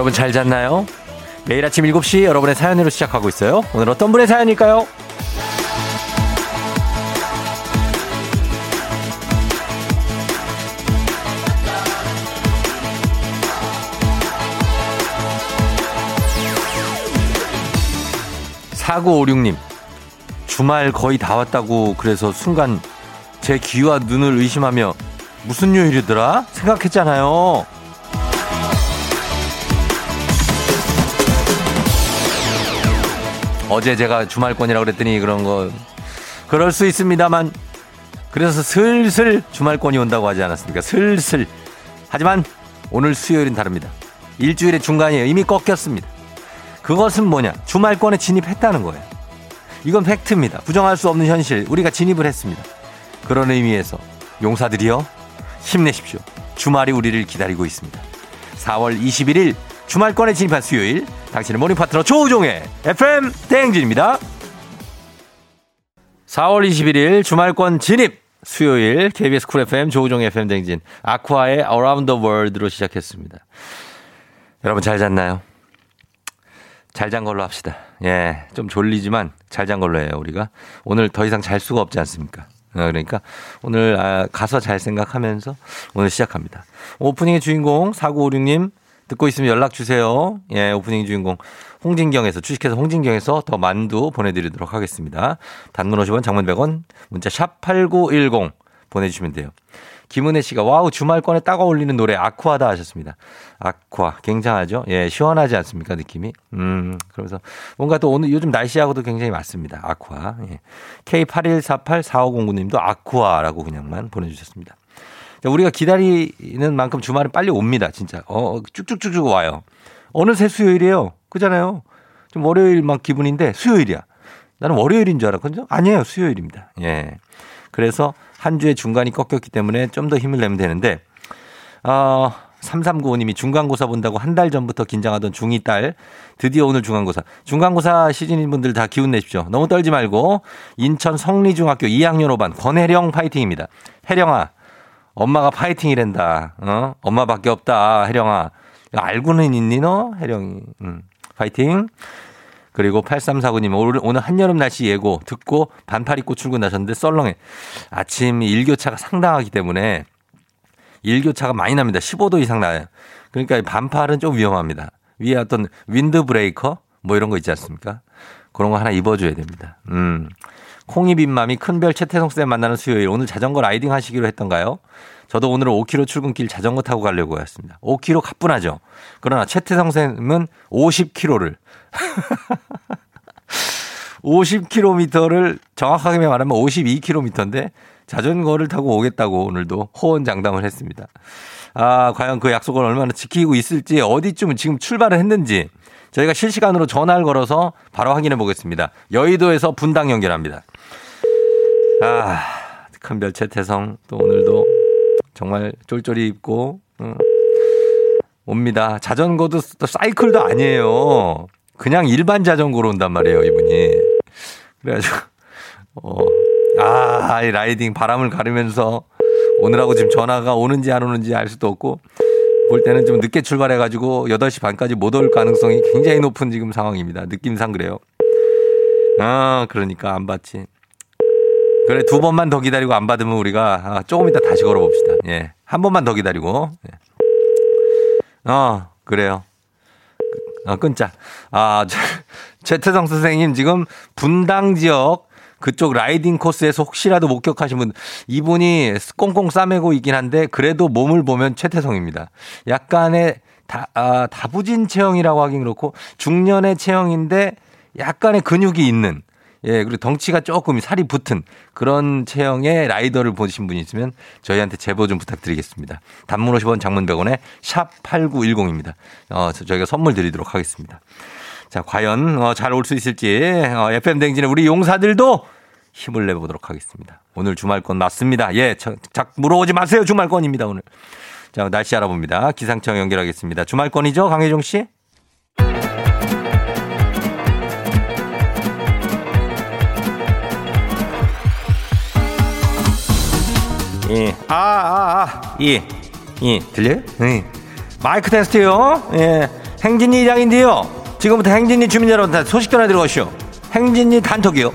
여러분 잘 잤나요? 매일 아침 7시 여러분의 사연으로 시작하고 있어요. 오늘 어떤 분의 사연일까요? 4956님, 주말 거의 다 왔다고 그래서 순간 제 귀와 눈을 의심하며 무슨 요일이더라? 생각했잖아요. 어제 제가 주말권이라고 그랬더니 그런 거 그럴 수 있습니다만 그래서 슬슬 주말권이 온다고 하지 않았습니까? 슬슬. 하지만 오늘 수요일은 다릅니다. 일주일의 중간이에요. 이미 꺾였습니다. 그것은 뭐냐? 주말권에 진입했다는 거예요. 이건 팩트입니다. 부정할 수 없는 현실. 우리가 진입을 했습니다. 그런 의미에서 용사들이여 힘내십시오. 주말이 우리를 기다리고 있습니다. 4월 21일 주말권에 진입한 수요일 당신의 모닝 파트너 조우종의 FM 대행진입니다. 4월 21일 주말권 진입 수요일 KBS 쿨 FM 조우종 FM 대행진 아쿠아의 Around the World로 시작했습니다. 여러분 잘 잤나요? 잘 잔 걸로 합시다. 예, 좀 졸리지만 잘 잔 걸로 해요, 우리가. 오늘 더 이상 잘 수가 없지 않습니까? 어, 그러니까 오늘 아, 가서 잘 생각하면서 오늘 시작합니다. 오프닝의 주인공 4956님 듣고 있으면 연락 주세요. 예, 오프닝 주인공 홍진경에서 주식회사 홍진경에서 더 만두 보내드리도록 하겠습니다. 단문 50원, 장문 100원, 문자 샵 #8910 보내주시면 돼요. 김은혜 씨가 와우 주말권에 딱 어울리는 노래 아쿠아다 하셨습니다. 아쿠아 굉장하죠? 예, 시원하지 않습니까 느낌이? 음, 그래서 뭔가 또 오늘 요즘 날씨하고도 굉장히 맞습니다. 아쿠아. 예. K81484509님도 아쿠아라고 그냥만 보내주셨습니다. 우리가 기다리는 만큼 주말은 빨리 옵니다. 진짜. 어, 쭉쭉쭉쭉 와요. 어느새 수요일이에요. 그잖아요. 좀 월요일 막 기분인데 수요일이야. 나는 월요일인 줄 알았거든요. 아니에요. 수요일입니다. 예. 그래서 한 주의 중간이 꺾였기 때문에 좀 더 힘을 내면 되는데, 어, 3395님이 중간고사 본다고 한 달 전부터 긴장하던 중2 딸 드디어 오늘 중간고사. 중간고사 시즌인 분들 다 기운 내십시오. 너무 떨지 말고 인천 성리중학교 2학년 5반 권혜령 파이팅입니다. 혜령아 엄마가 파이팅이란다. 어? 엄마밖에 없다. 혜령아. 알고는 있니 너? 혜령이. 음. 파이팅. 그리고 8349님 오늘, 오늘 한여름 날씨 예고 듣고 반팔 입고 출근하셨는데 썰렁해. 아침 일교차가 상당하기 때문에 일교차가 많이 납니다. 15도 이상 나요. 그러니까 반팔은 좀 위험합니다. 위에 어떤 윈드 브레이커 뭐 이런 거 있지 않습니까? 그런 거 하나 입어줘야 됩니다. 음. 콩이빈맘이 큰별 최태성 쌤 만나는 수요일 오늘 자전거 라이딩 하시기로 했던가요? 저도 오늘은 5km 출근길 자전거 타고 가려고 했습니다. 5km 가뿐하죠. 그러나 최태성 쌤은 50km를 50km를 정확하게 말하면 52km인데 자전거를 타고 오겠다고 오늘도 호언장담을 했습니다. 아, 과연 그 약속을 얼마나 지키고 있을지 어디쯤 지금 출발을 했는지 저희가 실시간으로 전화를 걸어서 바로 확인해 보겠습니다. 여의도에서 분당 연결합니다. 아, 큰별 채태성 또 오늘도 정말 쫄쫄이 입고 어, 옵니다. 자전거도 또 사이클도 아니에요. 그냥 일반 자전거로 온단 말이에요, 이분이. 그래가지고 어, 아, 이 라이딩 바람을 가르면서 오늘하고 지금 전화가 오는지 안 오는지 알 수도 없고 볼 때는 좀 늦게 출발해가지고 8시 반까지 못 올 가능성이 굉장히 높은 지금 상황입니다. 느낌상 그래요. 아, 그러니까 안 받지. 그래, 두 번만 더 기다리고 안 받으면 우리가 아, 조금 이따 다시 걸어봅시다. 예. 한 번만 더 기다리고. 예. 어, 그래요. 어, 끊자. 아, 최태성 선생님 지금 분당 지역 그쪽 라이딩 코스에서 혹시라도 목격하신 분 이분이 꽁꽁 싸매고 있긴 한데 그래도 몸을 보면 최태성입니다. 약간의 다, 아, 다부진 체형이라고 하긴 그렇고 중년의 체형인데 약간의 근육이 있는 예, 그리고 덩치가 조금 살이 붙은 그런 체형의 라이더를 보신 분이 있으면 저희한테 제보 좀 부탁드리겠습니다. 단문 50원 장문 100원에 샵 8910입니다. 어, 저희가 선물 드리도록 하겠습니다. 자, 과연 어, 잘올 수 있을지 어, FM 댕진의 우리 용사들도 힘을 내보도록 하겠습니다. 오늘 주말권 맞습니다. 예, 자, 물어오지 마세요. 주말권입니다, 오늘. 자, 날씨 알아봅니다. 기상청 연결하겠습니다. 주말권이죠, 강혜종 씨? 예. 아, 아, 아. 예. 예. 들려요? 예. 마이크 테스트요. 예. 행진이 이장인데요. 지금부터 행진이 주민 여러분들 소식 전해드리고시오. 행진이 단톡이요.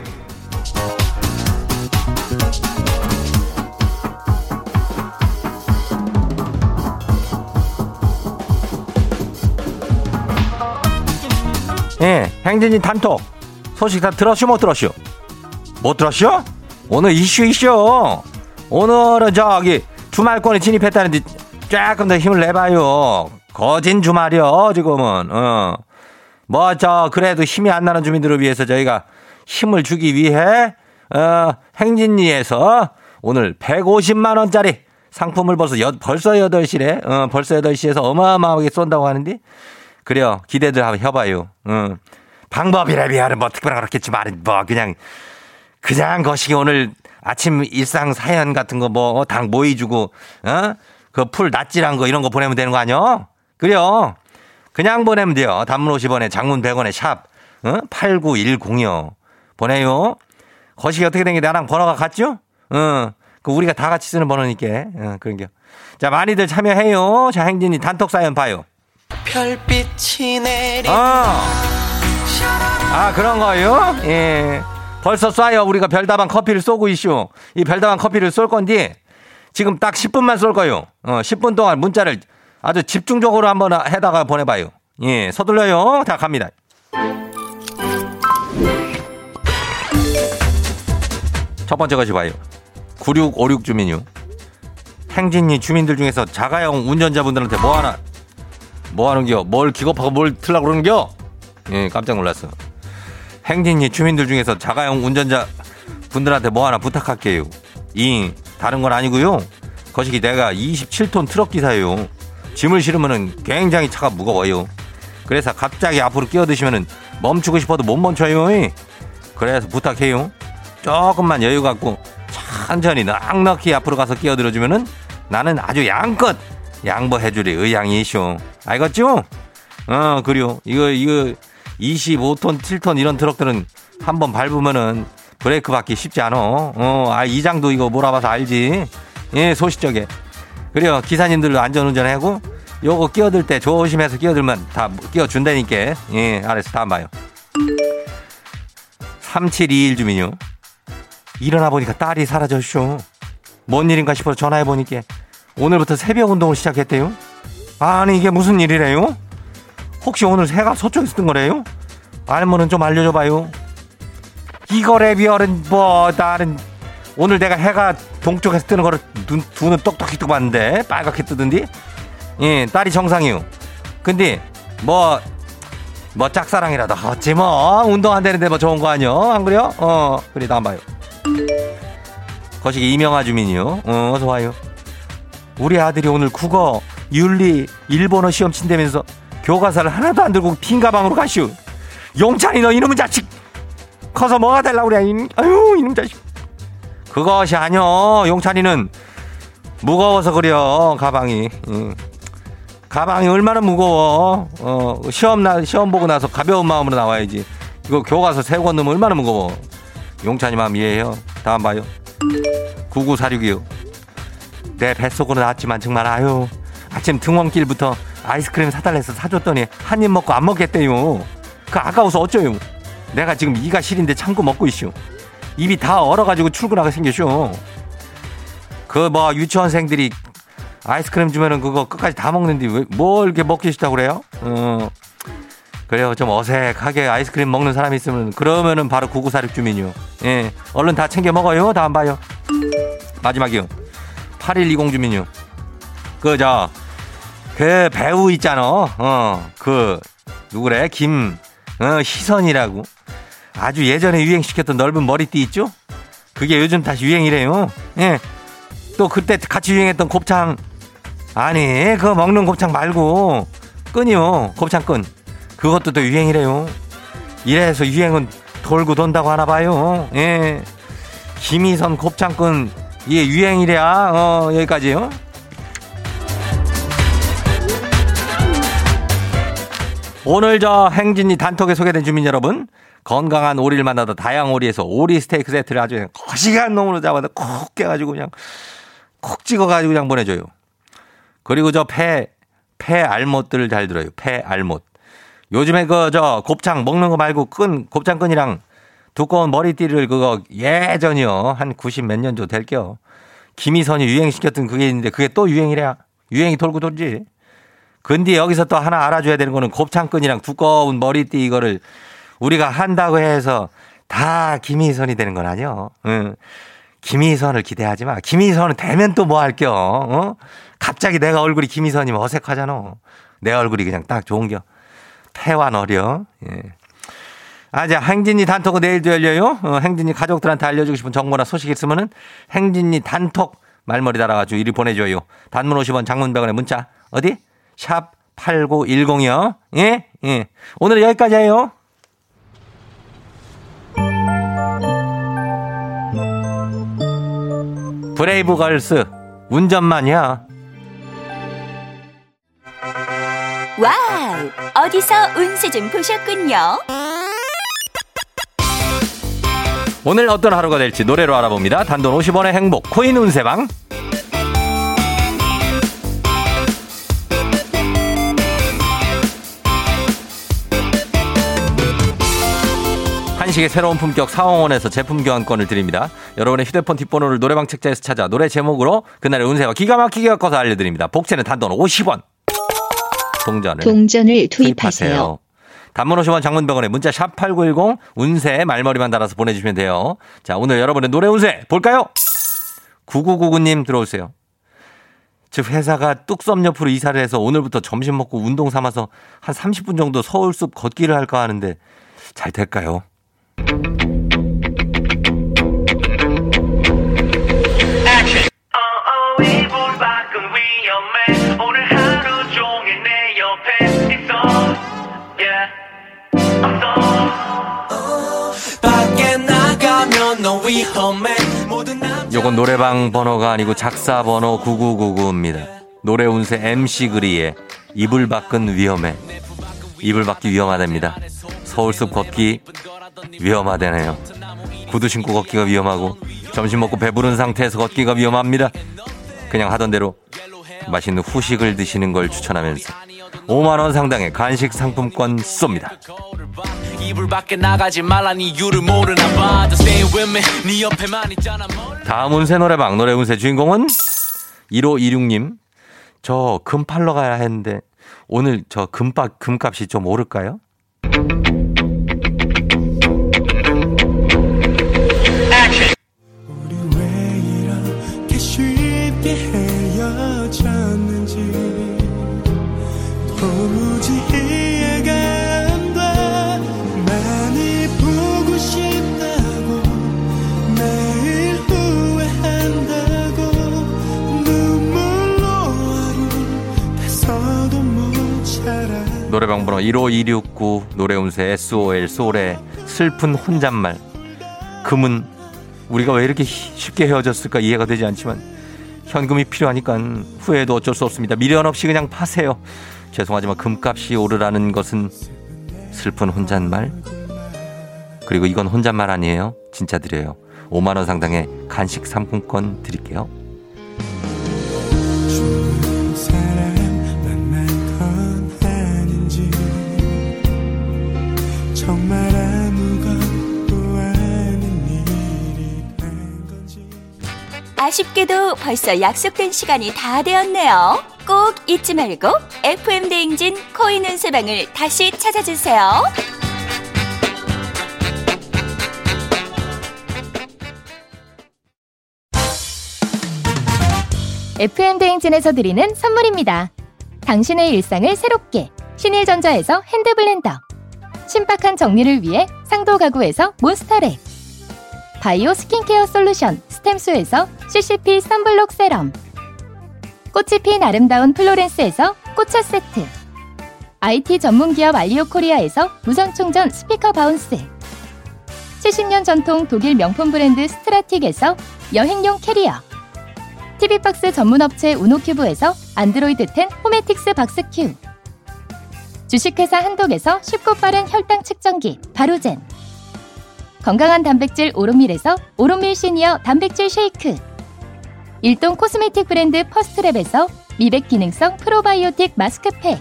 예, 행진이 단톡. 소식 다 들었슈, 못 들었슈? 못 들었슈? 오늘 이슈 이슈. 오늘은 저기 주말권에 진입했다는데 조금 더 힘을 내봐요. 거진 주말이요, 지금은. 어. 뭐, 저, 그래도 힘이 안 나는 주민들을 위해서 저희가 힘을 주기 위해, 어, 행진리에서 오늘 150만원짜리 상품을 벌써, 여, 벌써 8시래, 어, 벌써 8시에서 어마어마하게 쏜다고 하는데, 그래요. 기대들 한번 해봐요. 어. 방법이라 비하는 뭐 특별한 그렇겠지만, 뭐, 그냥, 그냥 거시기 오늘 아침 일상 사연 같은 거 뭐, 당 모이 주고, 어? 그 풀 낫질한 거 이런 거 보내면 되는 거 아니요? 그래요. 그냥 보내면 돼요. 단문 50원에 장문 100원에 샵 어? 8910이요. 보내요. 거시기 어떻게 된 게 나랑 번호가 같죠? 어. 그 우리가 다 같이 쓰는 번호니까. 어, 그런 게. 자, 많이들 참여해요. 자, 행진이 단톡 사연 봐요. 별빛이 내리. 어. 아, 그런 거요? 예. 벌써 쏴요. 우리가 별다방 커피를 쏘고 있슈. 이 별다방 커피를 쏠 건데 지금 딱 10분만 쏠 거요. 어, 10분 동안 문자를 아주 집중적으로 한번 해다가 보내봐요. 예, 서둘러요. 다 갑니다. 첫 번째 것이 봐요. 9656 주민요. 행진이 주민들 중에서 자가용 운전자분들한테 뭐 하나, 뭐 하는겨? 뭘 기겁하고 뭘 틀라고 그러는겨? 예, 깜짝 놀랐어. 행진이 주민들 중에서 자가용 운전자 분들한테 뭐 하나 부탁할게요. 이, 다른 건 아니고요. 거시기 내가 27톤 트럭 기사예요. 짐을 실으면은 굉장히 차가 무거워요. 그래서 갑자기 앞으로 끼어드시면은 멈추고 싶어도 못 멈춰요. 그래서 부탁해요. 조금만 여유 갖고 천천히 넉넉히 앞으로 가서 끼어들어주면은 나는 아주 양껏 양보해주리 의향이시오. 알겠죠? 어, 그래요. 이거, 이거 25톤, 7톤 이런 트럭들은 한 번 밟으면은 브레이크 받기 쉽지 않어. 어, 아, 이장도 이거 몰아봐서 알지. 예, 소시적에. 그래요. 기사님들도 안전 운전하고 요거 끼어들 때 조심해서 끼어들면 다 끼어준다니까. 예, 알았어. 다음 봐요. 3721 주민요. 일어나 보니까 딸이 사라졌쇼. 뭔 일인가 싶어서 전화해 보니까 오늘부터 새벽 운동을 시작했대요. 아니 이게 무슨 일이래요? 혹시 오늘 새가 서쪽에서 뜬 거래요? 알면은 좀 알려줘봐요. 이거래 비얼은 뭐 나는 오늘 내가 해가 동쪽에서 뜨는 거를 눈, 두 눈 똑똑히 뜨고 봤는데 빨갛게 뜨던디? 예, 딸이 정상이요. 근데 뭐, 뭐 짝사랑이라도 하지 뭐 운동 안 되는데 뭐 좋은 거 아니요? 안 그래요? 어, 그래 다음 봐요. 거시기 이명아 주민이요. 어, 어서 와요. 우리 아들이 오늘 국어, 윤리, 일본어 시험 친다면서 교과서를 하나도 안 들고 빈 가방으로 가시오. 용찬이 너 이놈의 자식! 커서 뭐가 될라 그래? 아유 이놈 자식. 그것이 아니여. 용찬이는 무거워서 그래요. 가방이. 응. 가방이 얼마나 무거워. 어, 시험 나 시험 보고 나서 가벼운 마음으로 나와야지. 이거 교과서 세권 넣으면 얼마나 무거워. 용찬이 마음 이해해요. 다음 봐요. 9946이요. 내 뱃속으로 나왔지만 정말 아유. 아침 등원길부터 아이스크림 사달래서 사줬더니 한 입 먹고 안 먹겠대요. 그 아까워서 어쩌요. 내가 지금 이가 시린데 참고 먹고 있슈. 입이 다 얼어가지고 출근하게 생겼슈. 그 뭐 유치원생들이 아이스크림 주면은 그거 끝까지 다 먹는데 왜 뭘 이렇게 먹기 싫다고 그래요? 어. 그래요. 좀 어색하게 아이스크림 먹는 사람이 있으면 그러면은 바로 9946 주민이요. 예. 얼른 다 챙겨 먹어요. 다음 봐요. 마지막이요. 8120 주민이요. 그, 저, 그 배우 있잖아. 어, 그, 누구래? 김, 어, 희선이라고. 아주 예전에 유행시켰던 넓은 머리띠 있죠? 그게 요즘 다시 유행이래요. 예. 또 그때 같이 유행했던 곱창. 아니, 그거 먹는 곱창 말고, 끈이요. 곱창 끈. 그것도 또 유행이래요. 이래서 유행은 돌고 돈다고 하나 봐요. 예. 김희선 곱창 끈, 이게 유행이래야, 어, 여기까지요. 오늘 저 행진이 단톡에 소개된 주민 여러분, 건강한 오리를 만나다 다양 오리에서 오리 스테이크 세트를 아주 그냥 거시기한 놈으로 잡아서 콕 깨가지고 그냥 콕 찍어가지고 그냥 보내줘요. 그리고 저 폐, 폐 알못들을 잘 들어요. 폐 알못. 요즘에 그 저 곱창 먹는 거 말고 끈 곱창 끈이랑 두꺼운 머리띠를 그거 예전이요 한 90 몇 년 전 될게요. 김희선이 유행시켰던 그게 있는데 그게 또 유행이래야. 유행이 돌고 돌지. 근데 여기서 또 하나 알아줘야 되는 거는 곱창끈이랑 두꺼운 머리띠 이거를 우리가 한다고 해서 다 김희선이 되는 건 아니요. 응. 김희선을 기대하지 마. 김희선은 되면 또 뭐 할 겨. 어? 갑자기 내가 얼굴이 김희선이면 어색하잖아. 내 얼굴이 그냥 딱 좋은 겨. 폐와 너려. 예. 아, 자, 행진이 단톡은 내일도 열려요. 어, 행진이 가족들한테 알려주고 싶은 정보나 소식 있으면은 행진이 단톡 말머리 달아가지고 이리 보내줘요. 단문 50원 장문 100원에 문자. 어디? 샵 8910이요. 예? 예. 오늘은 여기까지예요. 브레이브 걸스 운전만해. 와우! 어디서 운세 좀 보셨군요. 오늘 어떤 하루가 될지 노래로 알아봅니다. 단돈 50원의 행복 코인 운세방. 한식의 새로운 품격 사원에서 제품 교환권을 드립니다. 여러분의 휴대폰 뒷번호를 노래방 책자에서 찾아 노래 제목으로 그날의 운세와 기가 막히게 엮어서 알려드립니다. 복채는 단돈 50원. 동전을, 동전을 투입하세요. 단문 50원 장문병원에 문자 샵 8910 운세 말머리만 달아서 보내주시면 돼요. 자, 오늘 여러분의 노래 운세 볼까요? 9999님 들어오세요. 즉 회사가 뚝섬 옆으로 이사를 해서 오늘부터 점심 먹고 운동 삼아서 한 30분 정도 서울숲 걷기를 할까 하는데 잘 될까요? 요건 노래방 번호가 아니고 작사 번호 9999입니다. 노래 운세 MC 그리의 이불 밖은 위험해. 이불 밖이 위험하답니다. 서울숲 걷기 위험하다네요. 구두 신고 걷기가 위험하고 점심 먹고 배부른 상태에서 걷기가 위험합니다. 그냥 하던 대로 맛있는 후식을 드시는 걸 추천하면서 5만 원 상당의 간식 상품권 쏩니다. 네 다음 운세 노래방 노래 운세 주인공은 1526님. 저 금 팔러 가야 했는데 오늘 저 금값 금값이 좀 오를까요? 번호 15269 노래 운세 SOL 소울의 슬픈 혼잣말 금은 우리가 왜 이렇게 쉽게 헤어졌을까 이해가 되지 않지만 현금이 필요하니까 후회도 어쩔 수 없습니다. 미련 없이 그냥 파세요. 죄송하지만 금값이 오르라는 것은 슬픈 혼잣말 그리고 이건 혼잣말 아니에요. 진짜 드려요. 5만 원 상당의 간식 상품권 드릴게요. 아쉽게도 벌써 약속된 시간이 다 되었네요. 꼭 잊지 말고 FM 대행진 코인 운세방을 다시 찾아주세요. FM 대행진에서 드리는 선물입니다. 당신의 일상을 새롭게 신일전자에서 핸드블렌더 신박한 정리를 위해 상도 가구에서 몬스터랩 바이오 스킨케어 솔루션 스템수에서 CCP 선블록 세럼 꽃이 핀 아름다운 플로렌스에서 꽃차 세트 IT 전문기업 알리오 코리아에서 무선 충전 스피커 바운스 70년 전통 독일 명품 브랜드 스트라틱에서 여행용 캐리어 TV박스 전문업체 우노큐브에서 안드로이드 10 호메틱스 박스큐 주식회사 한독에서 쉽고 빠른 혈당 측정기 바로젠 건강한 단백질 오롯밀에서 오롯밀 시니어 단백질 쉐이크. 일동 코스메틱 브랜드 퍼스트랩에서 미백 기능성 프로바이오틱 마스크팩.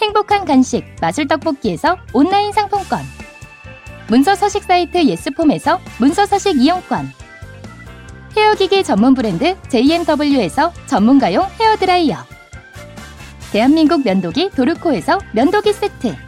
행복한 간식 마술 떡볶이에서 온라인 상품권. 문서 서식 사이트 예스폼에서 문서 서식 이용권. 헤어기기 전문 브랜드 JMW에서 전문가용 헤어드라이어. 대한민국 면도기 도르코에서 면도기 세트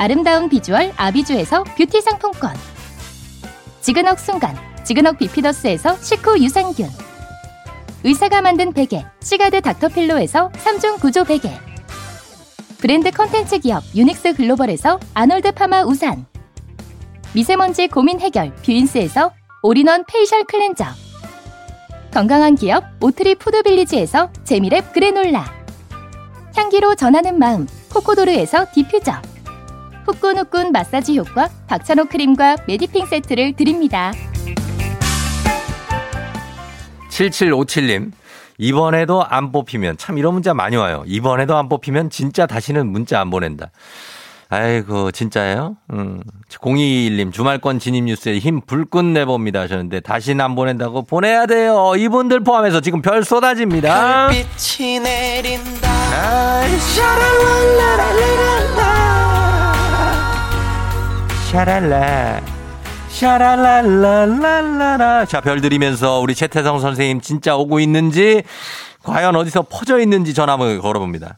아름다운 비주얼 아비주에서 뷰티 상품권. 지근억 순간 지근억 비피더스에서 식후 유산균. 의사가 만든 베개 시가드 닥터필로에서 3중 구조 베개. 브랜드 컨텐츠 기업 유닉스 글로벌에서 아놀드 파마 우산. 미세먼지 고민 해결 뷰인스에서 올인원 페이셜 클렌저. 건강한 기업 오트리 푸드빌리지에서 재미랩 그래놀라. 향기로 전하는 마음 코코도르에서 디퓨저 후끈후끈 마사지 효과 박찬호 크림과 메디핑 세트를 드립니다. 7757님. 이번에도 안 뽑히면 참 이런 문자 많이 와요. 이번에도 안 뽑히면 진짜 다시는 문자 안 보낸다. 아이고 진짜예요? 음. 0221님 주말권 진입 뉴스에 힘 불끈 내봅니다 하셨는데 다시는 안 보낸다고 보내야 돼요. 이분들 포함해서 지금 별 쏟아집니다. 샤랄라. 샤랄랄랄랄라라. 자, 별 드리면서 우리 최태성 선생님 진짜 오고 있는지, 과연 어디서 퍼져 있는지 전화 한번 걸어봅니다.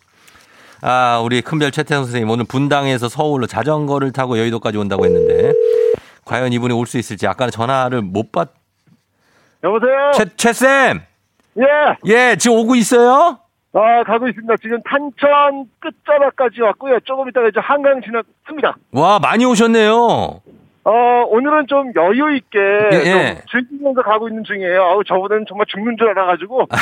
아, 우리 큰별 최태성 선생님 오늘 분당에서 서울로 자전거를 타고 여의도까지 온다고 했는데, 과연 이분이 올 수 있을지 아까는 전화를 못 받, 여보세요? 최, 최 쌤! 예. 예, 지금 오고 있어요? 아, 가고 있습니다. 지금 탄천 끝자락까지 왔고요. 조금 있다가 이제 한강 지났습니다. 와, 많이 오셨네요. 어, 오늘은 좀 여유 있게 예, 예. 좀 즐기면서 가고 있는 중이에요. 아우, 저보다는 정말 죽는 줄 알아가지고.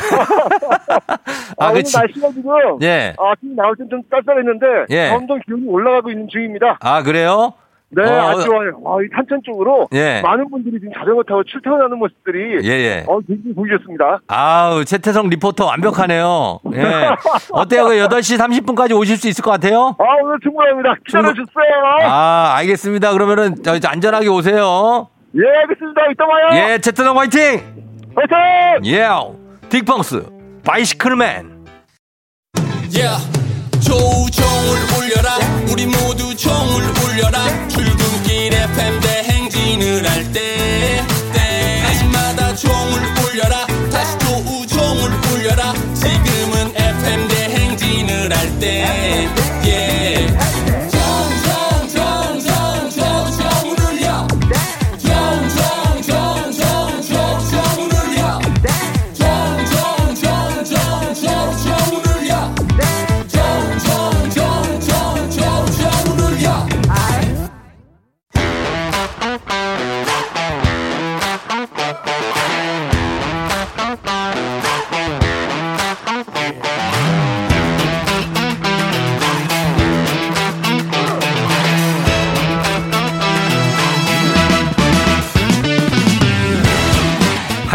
아, 아, 오늘 그치. 날씨가 지금 예. 아, 지금 나올 땐좀 쌀쌀했는데 예. 점점 기온이 올라가고 있는 중입니다. 아, 그래요? 네, 어, 아주 좋아요. 아, 이 탄천 쪽으로 예. 많은 분들이 지금 자전거 타고 출퇴근하는 모습들이 예, 예. 어, 굉장히 보기 좋습니다. 아우, 최태성 리포터 완벽하네요. 예. 어때요? 그 8시 30분까지 오실 수 있을 것 같아요? 아, 오늘 충분합니다. 기다려주세요. 아, 알겠습니다. 그러면은 저 이제 안전하게 오세요. 예, 알겠습니다. 이따 봐요. 예, 최태성 화이팅! 화이팅! 예, 딕펑스, 바이시클맨. Yeah. 조종을 울려라 우리 모두 종을 울려라 FM 대행진을 할 때 때마다 종을 울려라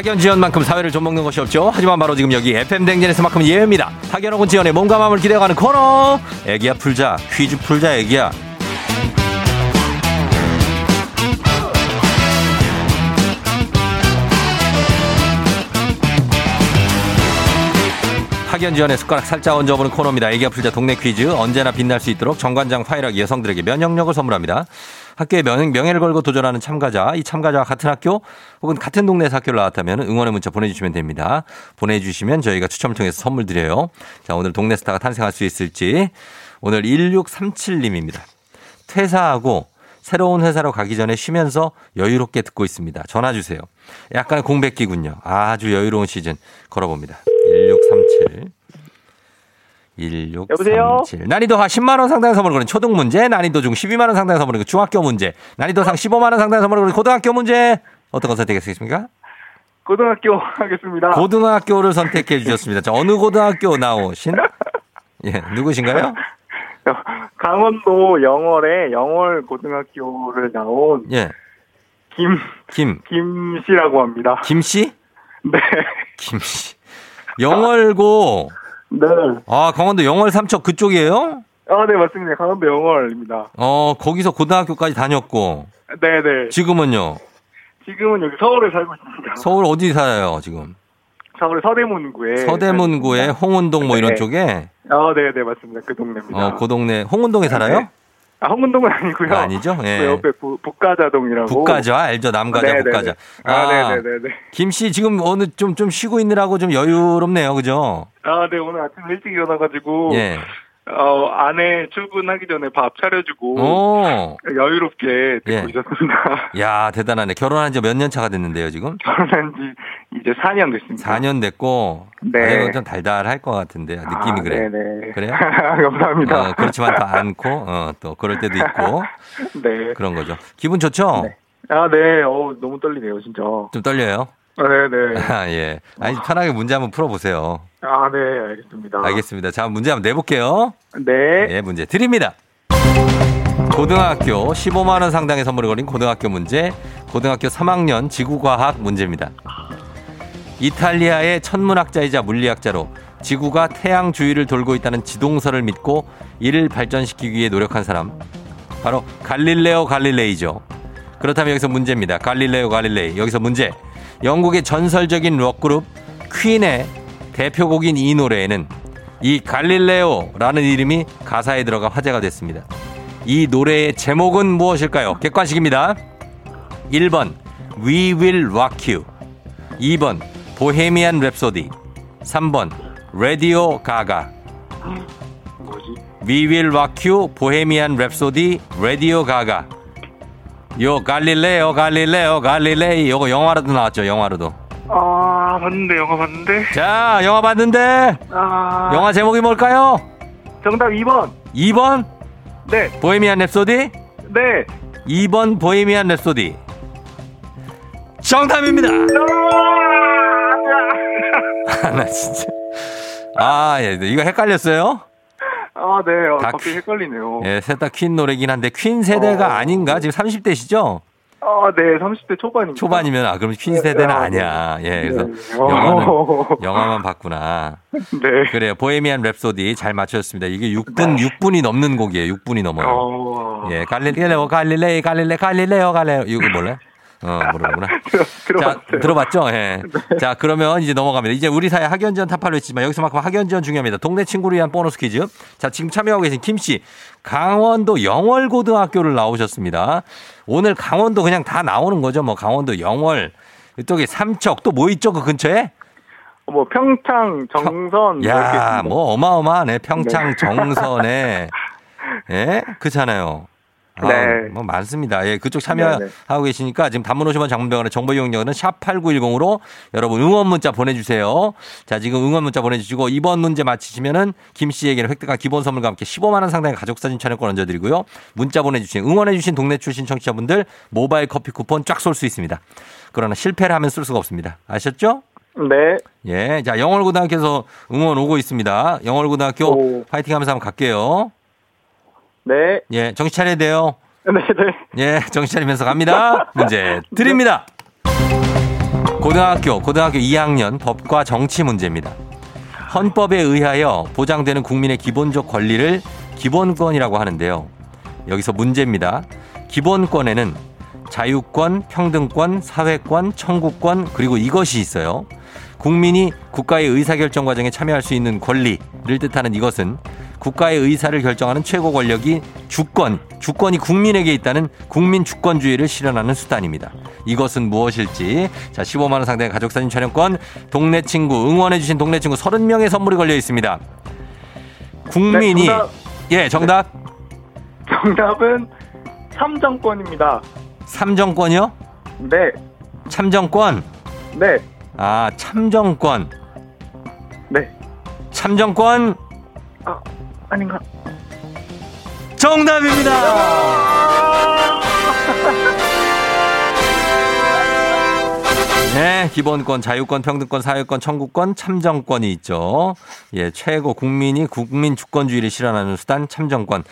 학연 지연만큼 사회를 좀 먹는 것이 없죠. 하지만 바로 지금 여기 FM 댕진에서만큼 예외입니다. 학연하고 지연의 몸과 마음을 기대어가는 코너. 애기야 풀자 퀴즈 풀자 애기야. 학연 지연의 숟가락 살짝 얹어보는 코너입니다. 애기야 풀자 동네 퀴즈 언제나 빛날 수 있도록 정관장 파이락 여성들에게 면역력을 선물합니다. 학교에 명, 명예를 걸고 도전하는 참가자, 이 참가자와 같은 학교 혹은 같은 동네에서 학교를 나왔다면 응원의 문자 보내주시면 됩니다. 보내주시면 저희가 추첨을 통해서 선물 드려요. 자, 오늘 동네 스타가 탄생할 수 있을지 오늘 1637님입니다. 퇴사하고 새로운 회사로 가기 전에 쉬면서 여유롭게 듣고 있습니다. 전화 주세요. 약간의 공백기군요. 아주 여유로운 시즌 걸어봅니다. 1637. 1637. 여보세요? 난이도 하 10만 원 상당의 선물을 거는 초등 문제, 난이도 중 12만 원 상당의 선물을 거는 중학교 문제, 난이도 상 15만 원 상당의 선물을 거는 고등학교 문제. 어떤 거 선택하시겠습니까? 고등학교 하겠습니다. 고등학교를 선택해 주셨습니다. 자, 어느 고등학교 나오신? 예, 누구신가요? 강원도 영월에 영월 고등학교를 나온 예. 김, 김, 김씨라고 합니다. 김씨? 네. 김씨. 영월고, 네. 아, 강원도 영월 삼척 그쪽이에요? 아, 네, 맞습니다. 강원도 영월입니다. 어, 거기서 고등학교까지 다녔고, 네 네. 지금은요? 지금은 여기 서울에 살고 있습니다. 서울 어디 살아요, 지금? 서울 서대문구에. 서대문구에 홍은동 뭐 이런 네. 쪽에? 아, 네 네, 맞습니다. 그 동네입니다. 어, 그 동네, 홍은동에 살아요? 네. 아, 홍문동은 아니고요. 아, 아니죠? 예. 그 옆에 부, 북가자동이라고. 북가자, 알죠? 남가자, 네네네. 북가자. 아, 네네네네. 김씨 지금 어느 좀, 좀 쉬고 있느라고 좀 여유롭네요, 그죠? 아, 네, 오늘 아침 일찍 일어나가지고. 예. 어, 아내 출근하기 전에 밥 차려주고. 오. 여유롭게 듣고 예. 있었습니다. 야, 대단하네. 결혼한 지 몇 년 차가 됐는데요, 지금? 결혼한 지 이제 4년 됐습니다. 4년 됐고. 네. 아, 좀 달달할 것 같은데, 느낌이 아, 그래. 네네. 그래요? 감사합니다. 어, 그렇지만 더 않고, 어, 또 그럴 때도 있고. 네. 그런 거죠. 기분 좋죠? 네. 아, 네. 어, 너무 떨리네요, 진짜. 좀 떨려요? 아, 네네. 아, 예. 아니, 편하게 문제 한번 풀어보세요. 아, 네, 알겠습니다. 알겠습니다. 자, 문제 한번 내볼게요. 네. 예, 문제 드립니다. 고등학교 15만원 상당의 선물을 걸린 고등학교 문제, 고등학교 3학년 지구과학 문제입니다. 이탈리아의 천문학자이자 물리학자로 지구가 태양 주위를 돌고 있다는 지동설을 믿고 이를 발전시키기 위해 노력한 사람. 바로 갈릴레오 갈릴레이죠. 그렇다면 여기서 문제입니다. 갈릴레오 갈릴레이. 여기서 문제. 영국의 전설적인 록그룹 퀸의 대표곡인 이 노래에는 이 갈릴레오라는 이름이 가사에 들어가 화제가 됐습니다. 이 노래의 제목은 무엇일까요? 객관식입니다. 1번 We Will Rock You 2번 보헤미안 랩소디 3번 라디오 가가? We Will Rock You 보헤미안 랩소디 라디오 가가 요 갈릴레오 갈릴레오 갈릴레이 요거 영화로도 나왔죠 영화로도 아, 봤는데, 영화 봤는데? 자 영화 봤는데 아. 영화 제목이 뭘까요? 정답 2번. 2번 네, 보헤미안 랩소디 네. 2번 보헤미안 랩소디 정답입니다. 아, 나 진짜. 아, 예, 이거 헷갈렸어요? 아, 네. 어, 다 갑자기 퀸- 헷갈리네요. 예, 셋다 퀸 노래긴 한데 퀸 세대가 어. 아닌가? 지금 30대시죠? 아, 네. 30대 초반입니다. 초반이면 아, 그럼 퀸 세대는 아, 아니야. 예, 그래서 네. 영화는 어. 영화만 봤구나. 네. 그래요. 보헤미안 랩소디 잘 맞췄습니다. 이게 6분 6분이 넘는 곡이에요. 6분이 넘어요. 어. 예, 갈릴레오 갈릴레이 갈릴레 갈릴레오 갈레오 이거 몰라요? 어, 모르는구나. 자, 들어봤어요. 들어봤죠? 예. 자, 그러면 이제 넘어갑니다. 이제 우리 사회 학연지원 타파로 했지만 여기서만큼 학연지원 중요합니다. 동네 친구를 위한 보너스 퀴즈. 자, 지금 참여하고 계신 김 씨. 강원도 영월고등학교를 나오셨습니다. 오늘 강원도 그냥 다 나오는 거죠. 뭐 강원도 영월. 이쪽에 삼척 또 뭐 있죠? 그 근처에? 뭐, 평창, 정선. 야. 뭐 어마어마하네. 평창 정선에. 예? 그렇잖아요. 아, 네. 뭐 많습니다. 예, 그쪽 네, 참여하고 계시니까 지금 단문 50원 장문병원의 정보 이용료는 샵 8910으로 여러분 응원 문자 보내주세요. 자, 지금 응원 문자 보내주시고 이번 문제 맞히시면은 김 씨에게는 획득한 기본 선물과 함께 15만원 상당의 가족사진 촬영권 얹어드리고요. 문자 보내주신, 응원해주신 동네 출신 청취자분들 모바일 커피 쿠폰 쫙 쏠 수 있습니다. 그러나 실패를 하면 쓸 수가 없습니다. 아셨죠? 네. 예, 자, 영월고등학교에서 응원 오고 있습니다. 영월고등학교 오. 파이팅 하면서 한번 갈게요. 네. 예, 정신 차려야 돼요. 네, 네. 예, 정신 차리면서 갑니다. 문제 드립니다. 고등학교, 고등학교 2학년 법과 정치 문제입니다. 헌법에 의하여 보장되는 국민의 기본적 권리를 기본권이라고 하는데요. 여기서 문제입니다. 기본권에는 자유권, 평등권, 사회권, 청구권, 그리고 이것이 있어요. 국민이 국가의 의사결정 과정에 참여할 수 있는 권리를 뜻하는 이것은 국가의 의사를 결정하는 최고 권력이 주권, 주권이 국민에게 있다는 국민 주권주의를 실현하는 수단입니다. 이것은 무엇일지. 자, 15만 원 상당의 가족 사진 촬영권, 동네 친구, 응원해 주신 동네 친구 30명의 선물이 걸려 있습니다. 국민이, 네, 정답. 예, 정답. 정답은 참정권입니다. 삼정권이요? 네. 참정권. 네. 아, 참정권. 네. 참정권 아, 아닌가? 정답입니다. 네, 기본권, 자유권, 평등권, 사회권, 청구권, 참정권이 있죠. 예, 최고 국민이 국민 주권주의를 실현하는 수단 참정권.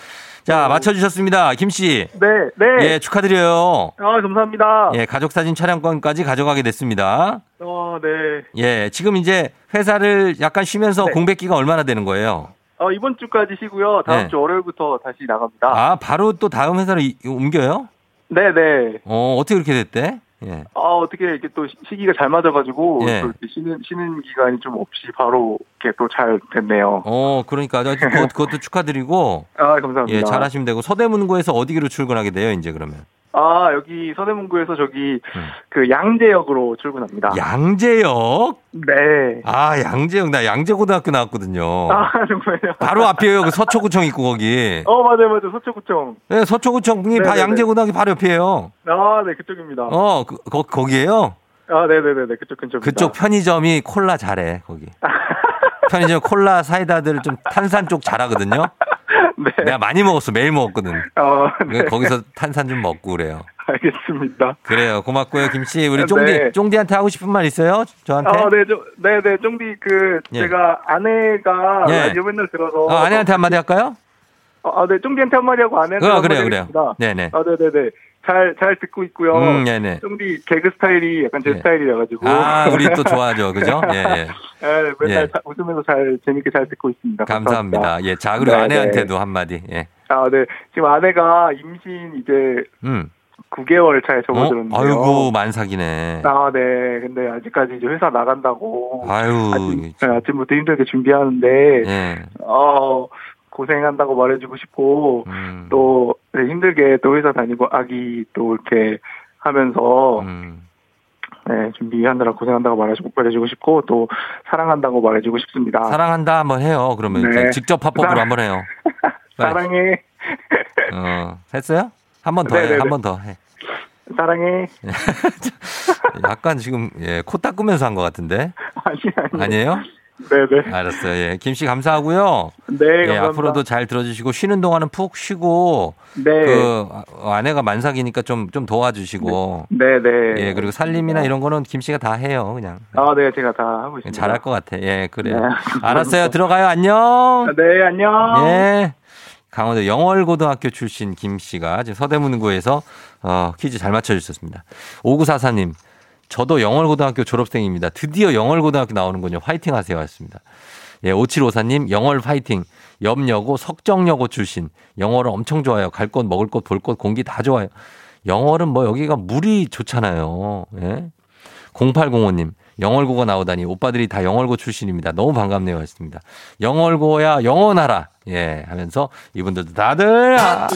자, 맞춰주셨습니다. 김씨. 네, 네. 예, 축하드려요. 아, 감사합니다. 예, 가족사진 촬영권까지 가져가게 됐습니다. 어, 네. 예, 지금 이제 회사를 약간 쉬면서 네. 공백기가 얼마나 되는 거예요? 어, 이번 주까지 쉬고요. 다음 네. 주 월요일부터 다시 나갑니다. 아, 바로 또 다음 회사로 이- 옮겨요? 네, 네. 어, 어떻게 그렇게 됐대? 예. 아, 어떻게 이렇게 또 시- 시기가 잘 맞아가지고, 예. 또 이렇게 쉬는, 쉬는 기간이 좀 없이 바로 이렇게 또 잘 됐네요. 어, 그러니까 저 그것, 그것도 축하드리고 아, 감사합니다. 예, 잘 하시면 되고 서대문구에서 어디로 출근하게 돼요, 이제 그러면? 아, 여기 서대문구에서 저기 음. 그 양재역으로 출근합니다. 양재역? 네. 아, 양재역 나 양재고등학교 나왔거든요. 아, 정말요? 바로 앞이에요. 그 서초구청 있고 거기. 어, 맞아요, 맞아요. 서초구청. 네, 서초구청이 바 네네네. 양재고등학교 바로 옆이에요. 아, 네, 그쪽입니다. 어, 그, 거, 거기에요? 아, 네네네네. 그쪽 근처입니다. 그쪽 편의점이 콜라 잘해, 거기. 편의점 콜라 사이다들 좀 탄산 쪽 잘하거든요. 네. 내가 많이 먹었어. 매일 먹었거든. 어, 네. 거기서 탄산 좀 먹고 그래요. 알겠습니다. 그래요. 고맙고요, 김씨. 우리 쫑디, 네. 쫑디한테 하고 싶은 말 있어요? 저한테? 아, 네, 저, 네, 네, 쫑디, 그, 예. 제가 아내가 예. 라디오 맨날 들어서. 어, 아내한테 한마디 할까요? 아, 네, 쫑디한테 한마디 하고 아내한테 어, 그래요, 그래요. 하겠습니다. 네네. 아, 네 네 네. 잘, 잘 듣고 있고요. 음, 네네. 쫑디 개그 스타일이 약간 제 네. 스타일이라가지고. 아, 우리 또 좋아하죠. 그죠? 예, 예. 네, 맨날 예. 자- 웃으면서 잘, 재밌게 잘 듣고 있습니다. 감사합니다. 예, 자, 그리고 네, 아내한테도 한마디. 예. 아, 네. 지금 아내가 임신 이제 음. 9개월 차에 어? 접어들었는데요. 아이고, 만삭이네. 아, 네. 근데 아직까지 이제 회사 나간다고. 아유, 아침, 네, 아침부터 힘들게 준비하는데, 예. 어, 고생한다고 말해주고 싶고, 음. 또, 네, 힘들게 또 회사 다니고, 아기 또 이렇게 하면서, 음. 네, 준비하느라 고생한다고 말해주고, 말해주고 싶고, 또, 사랑한다고 말해주고 싶습니다. 사랑한다 한번 해요. 그러면 네. 직접 합법으로 한번 해요. 사랑해, 어, 했어요? 한 번 더 해. 네네네. 한번 더 해. 사랑해. 약간 지금 예, 코 닦으면서 한 것 같은데. 아니, 아니. 아니에요? 네네. 알았어요. 예. 김씨 감사하고요. 네, 예, 감사합니다. 앞으로도 잘 들어주시고 쉬는 동안은 푹 쉬고 네. 그 아- 아내가 만삭이니까 좀 좀 도와주시고 네네. 예 그리고 살림이나 이런 거는 김 씨가 다 해요 그냥 아, 네, 제가 다 하고 있습니다. 잘할 것 같아. 예 그래요. 네. 알았어요. 들어가요. 안녕. 네, 안녕. 예. 강원도 영월고등학교 출신 김 씨가 지금 서대문구에서 어, 퀴즈 잘 맞춰주셨습니다. 5944님, 저도 영월고등학교 졸업생입니다. 드디어 영월고등학교 나오는군요. 화이팅 하세요. 하셨습니다. 예, 5754님, 영월 화이팅. 염여고, 석정여고 출신. 영월은 엄청 좋아요. 갈 곳, 먹을 곳, 볼 곳, 공기 다 좋아요. 영월은 뭐 여기가 물이 좋잖아요. 예. 0805님, 영월고가 나오다니 오빠들이 다 영월고 출신입니다. 너무 반갑네요. 했습니다. 영월고야 영원하라. 예, 하면서 이분들도 다들 아,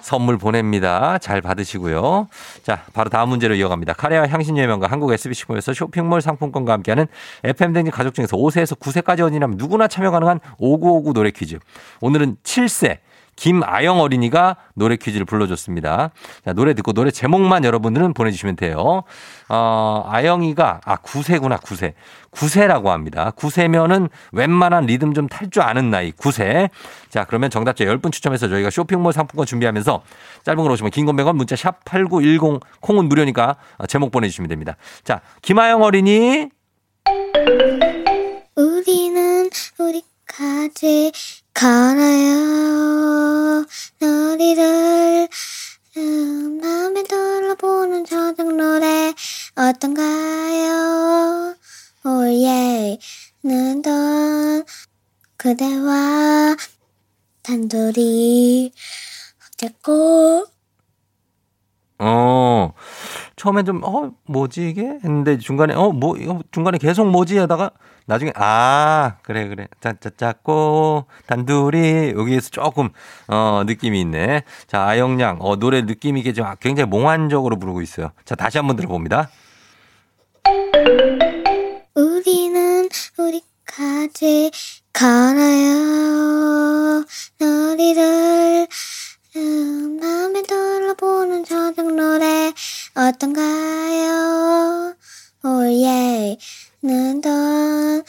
선물 보냅니다. 잘 받으시고요. 자, 바로 다음 문제로 이어갑니다. 카레와 향신료의 명가 한국 SBC몰에서 쇼핑몰 상품권과 함께하는 FM댕진 가족 중에서 5세에서 9세까지 어린이라면 누구나 참여 가능한 5959 노래 퀴즈. 오늘은 7세. 김아영 어린이가 노래 퀴즈를 불러줬습니다. 자, 노래 듣고 노래 제목만 여러분들은 보내주시면 돼요. 어, 아영이가, 아, 9세구나, 9세. 9세라고 합니다. 9세면은 웬만한 리듬 좀 탈 줄 아는 나이, 9세. 자, 그러면 정답자 10분 추첨해서 저희가 쇼핑몰 상품권 준비하면서 짧은 걸 오시면 긴건 100원, 문자 샵 8910, 콩은 무료니까 제목 보내주시면 됩니다. 자, 김아영 어린이. 우리는 우리까지 놀이를 음, 남의 둘러보는 저녁 노래 어떤가요? 오예 는던 그대와 단둘이 어쨌고? 어, 처음엔 좀, 어, 뭐지 이게? 했는데 중간에, 어, 뭐, 중간에 계속 뭐지 하다가 나중에, 아, 그래, 그래. 짜짜짜고, 단둘이, 여기에서 조금, 어, 느낌이 있네. 자, 아영양, 어, 노래 느낌 있게 좀 굉장히 몽환적으로 부르고 있어요. 자, 다시 한번 들어봅니다. 우리는 우리까지 걸어요 놀이를 음, 남의 둘러보는 저녁 노래 어떤가요 오예 는던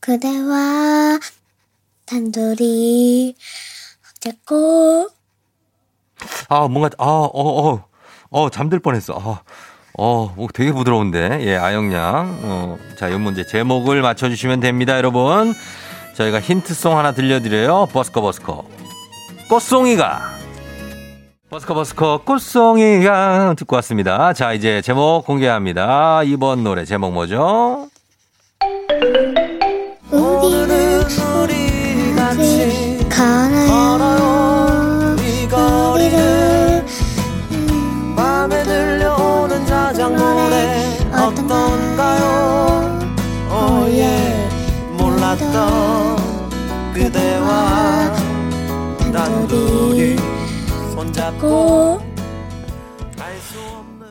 그대와 단둘이 어쨌고 아, 뭔가, 아, 어, 어, 어, 잠들 뻔했어. 아, 어, 뭐 되게 부드러운데. 예, 아영양. 어, 자, 이 문제 제목을 맞춰주시면 됩니다, 여러분. 저희가 힌트송 하나 들려드려요. 버스커 버스커. 꽃송이가. 버스커 버스커 꽃송이가 듣고 왔습니다. 자, 이제 제목 공개합니다. 이번 노래 제목 뭐죠? 우리는 우리 같이 걸어요. 이 거리를 맘에 들려오는 자장노래 어떤가요? Oh yeah. 몰랐던 그대와 단둘이 손잡고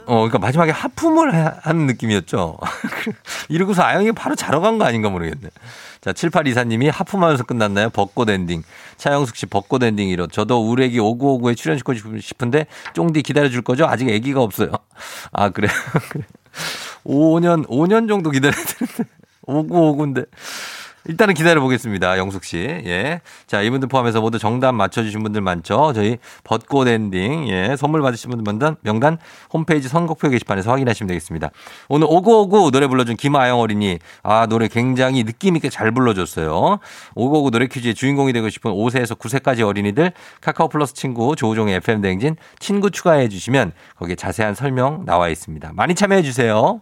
어, 그러니까 마지막에 하품을 하- 하는 느낌이었죠. 이러고서 아영이 바로 자러 간 거 아닌가 모르겠네. 자, 7824님이 하품하면서 끝났나요? 벚꽃 엔딩. 차영숙 씨 벚꽃 엔딩 이로. 저도 우리 애기 5959에 출연시키고 싶- 싶은데 쫑디 기다려줄 거죠? 아직 애기가 없어요. 아, 그래. 그래. 5년, 5년 정도 기다려야 되는데. 5959인데. 일단은 기다려 보겠습니다. 영숙 씨. 예. 자, 이분들 포함해서 모두 정답 맞춰주신 분들 많죠? 저희 벚꽃 엔딩. 예. 선물 받으신 분들 명단, 명단 홈페이지 선곡표 게시판에서 확인하시면 되겠습니다. 오늘 오구오구 노래 불러준 김아영 어린이. 아, 노래 굉장히 느낌있게 잘 불러줬어요. 오구오구 노래 퀴즈의 주인공이 되고 싶은 5세에서 9세까지 어린이들 카카오 플러스 친구 조우종의 FM 대행진 친구 추가해 주시면 거기에 자세한 설명 나와 있습니다. 많이 참여해 주세요.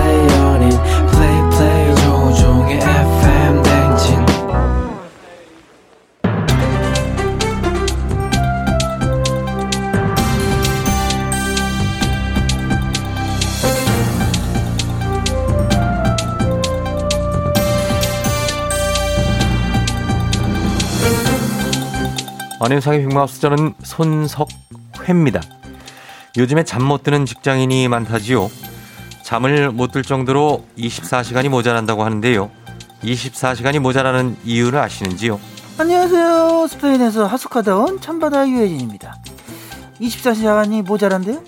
안윤상의 빅마우스 저는 손석회입니다. 요즘에 잠 못 드는 직장인이 많다지요. 잠을 못 들 정도로 24시간이 모자란다고 하는데요. 24시간이 모자라는 이유를 아시는지요? 안녕하세요. 스페인에서 하숙하다 온 참바다 유혜진입니다. 24시간이 모자란데요?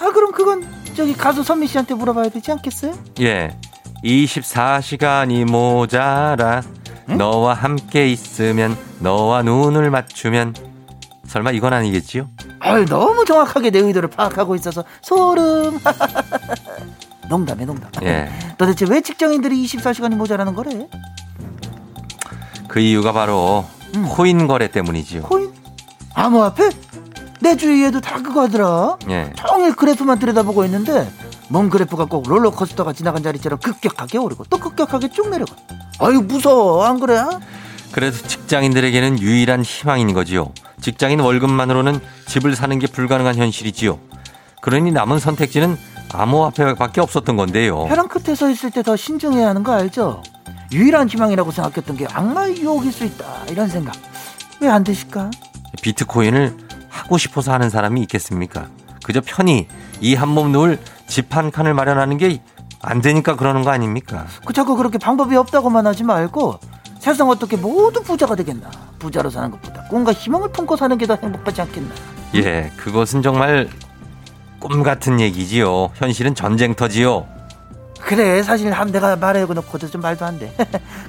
아 그럼 그건 저기 가수 선미 씨한테 물어봐야 되지 않겠어요? 예. 24시간이 모자라. 너와 함께 있으면 너와 눈을 맞추면 설마 이건 아니겠지요? 아유 너무 정확하게 내 의도를 파악하고 있어서 소름. 농담해 농담. 예. 도대체 왜 직장인들이 24시간이 모자라는 거래? 그 이유가 바로 코인 거래 때문이지요. 코인? 암호화폐? 내 주위에도 다 그거 하더라. 예. 종일 그래프만 들여다보고 있는데 뭔 그래프가 꼭 롤러코스터가 지나간 자리처럼 급격하게 오르고 또 급격하게 쭉 내려가. 아유 무서워 안 그래? 그래서 직장인들에게는 유일한 희망인 거지요. 직장인 월급만으로는 집을 사는 게 불가능한 현실이지요. 그러니 남은 선택지는 암호화폐밖에 없었던 건데요. 벼랑 끝에 서 있을 때 더 신중해야 하는 거 알죠? 유일한 희망이라고 생각했던 게 악마의 유혹일 수 있다 이런 생각 왜안 드실까? 비트코인을 하고 싶어서 하는 사람이 있겠습니까? 그저 편히 이 한 몸 놓을 집 한 칸을 마련하는 게 안 되니까 그러는 거 아닙니까? 그 자꾸 그렇게 방법이 없다고만 하지 말고 세상 어떻게 모두 부자가 되겠나? 부자로 사는 것보다 꿈과 희망을 품고 사는 게 더 행복하지 않겠나? 예, 그것은 정말 꿈 같은 얘기지요. 현실은 전쟁터지요. 그래 사실 한 내가 말해고 놓고도 좀 말도 안 돼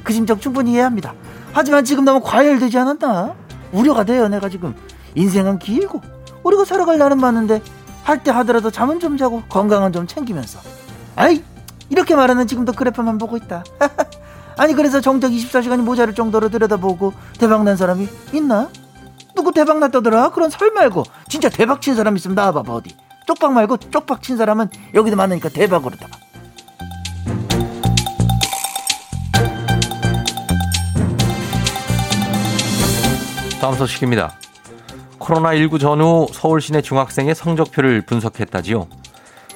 그 심정 충분히 이해합니다. 하지만 지금 너무 과열되지 않았나? 우려가 돼요 내가 지금. 인생은 길고 우리가 살아갈 날은 많은데 할 때 하더라도 잠은 좀 자고 건강은 좀 챙기면서. 아이 이렇게 말하는 지금도 그래프만 보고 있다 아니 그래서 정작 24시간이 모자랄 정도로 들여다보고 대박난 사람이 있나? 누구 대박났다더라? 그런 설 말고 진짜 대박 친 사람 있으면 나와봐봐 어디 쪽박 말고 쪽박 친 사람은 여기도 많으니까 대박으로다가 다음 소식입니다. 코로나19 전후 서울 시내 중학생의 성적표를 분석했다지요.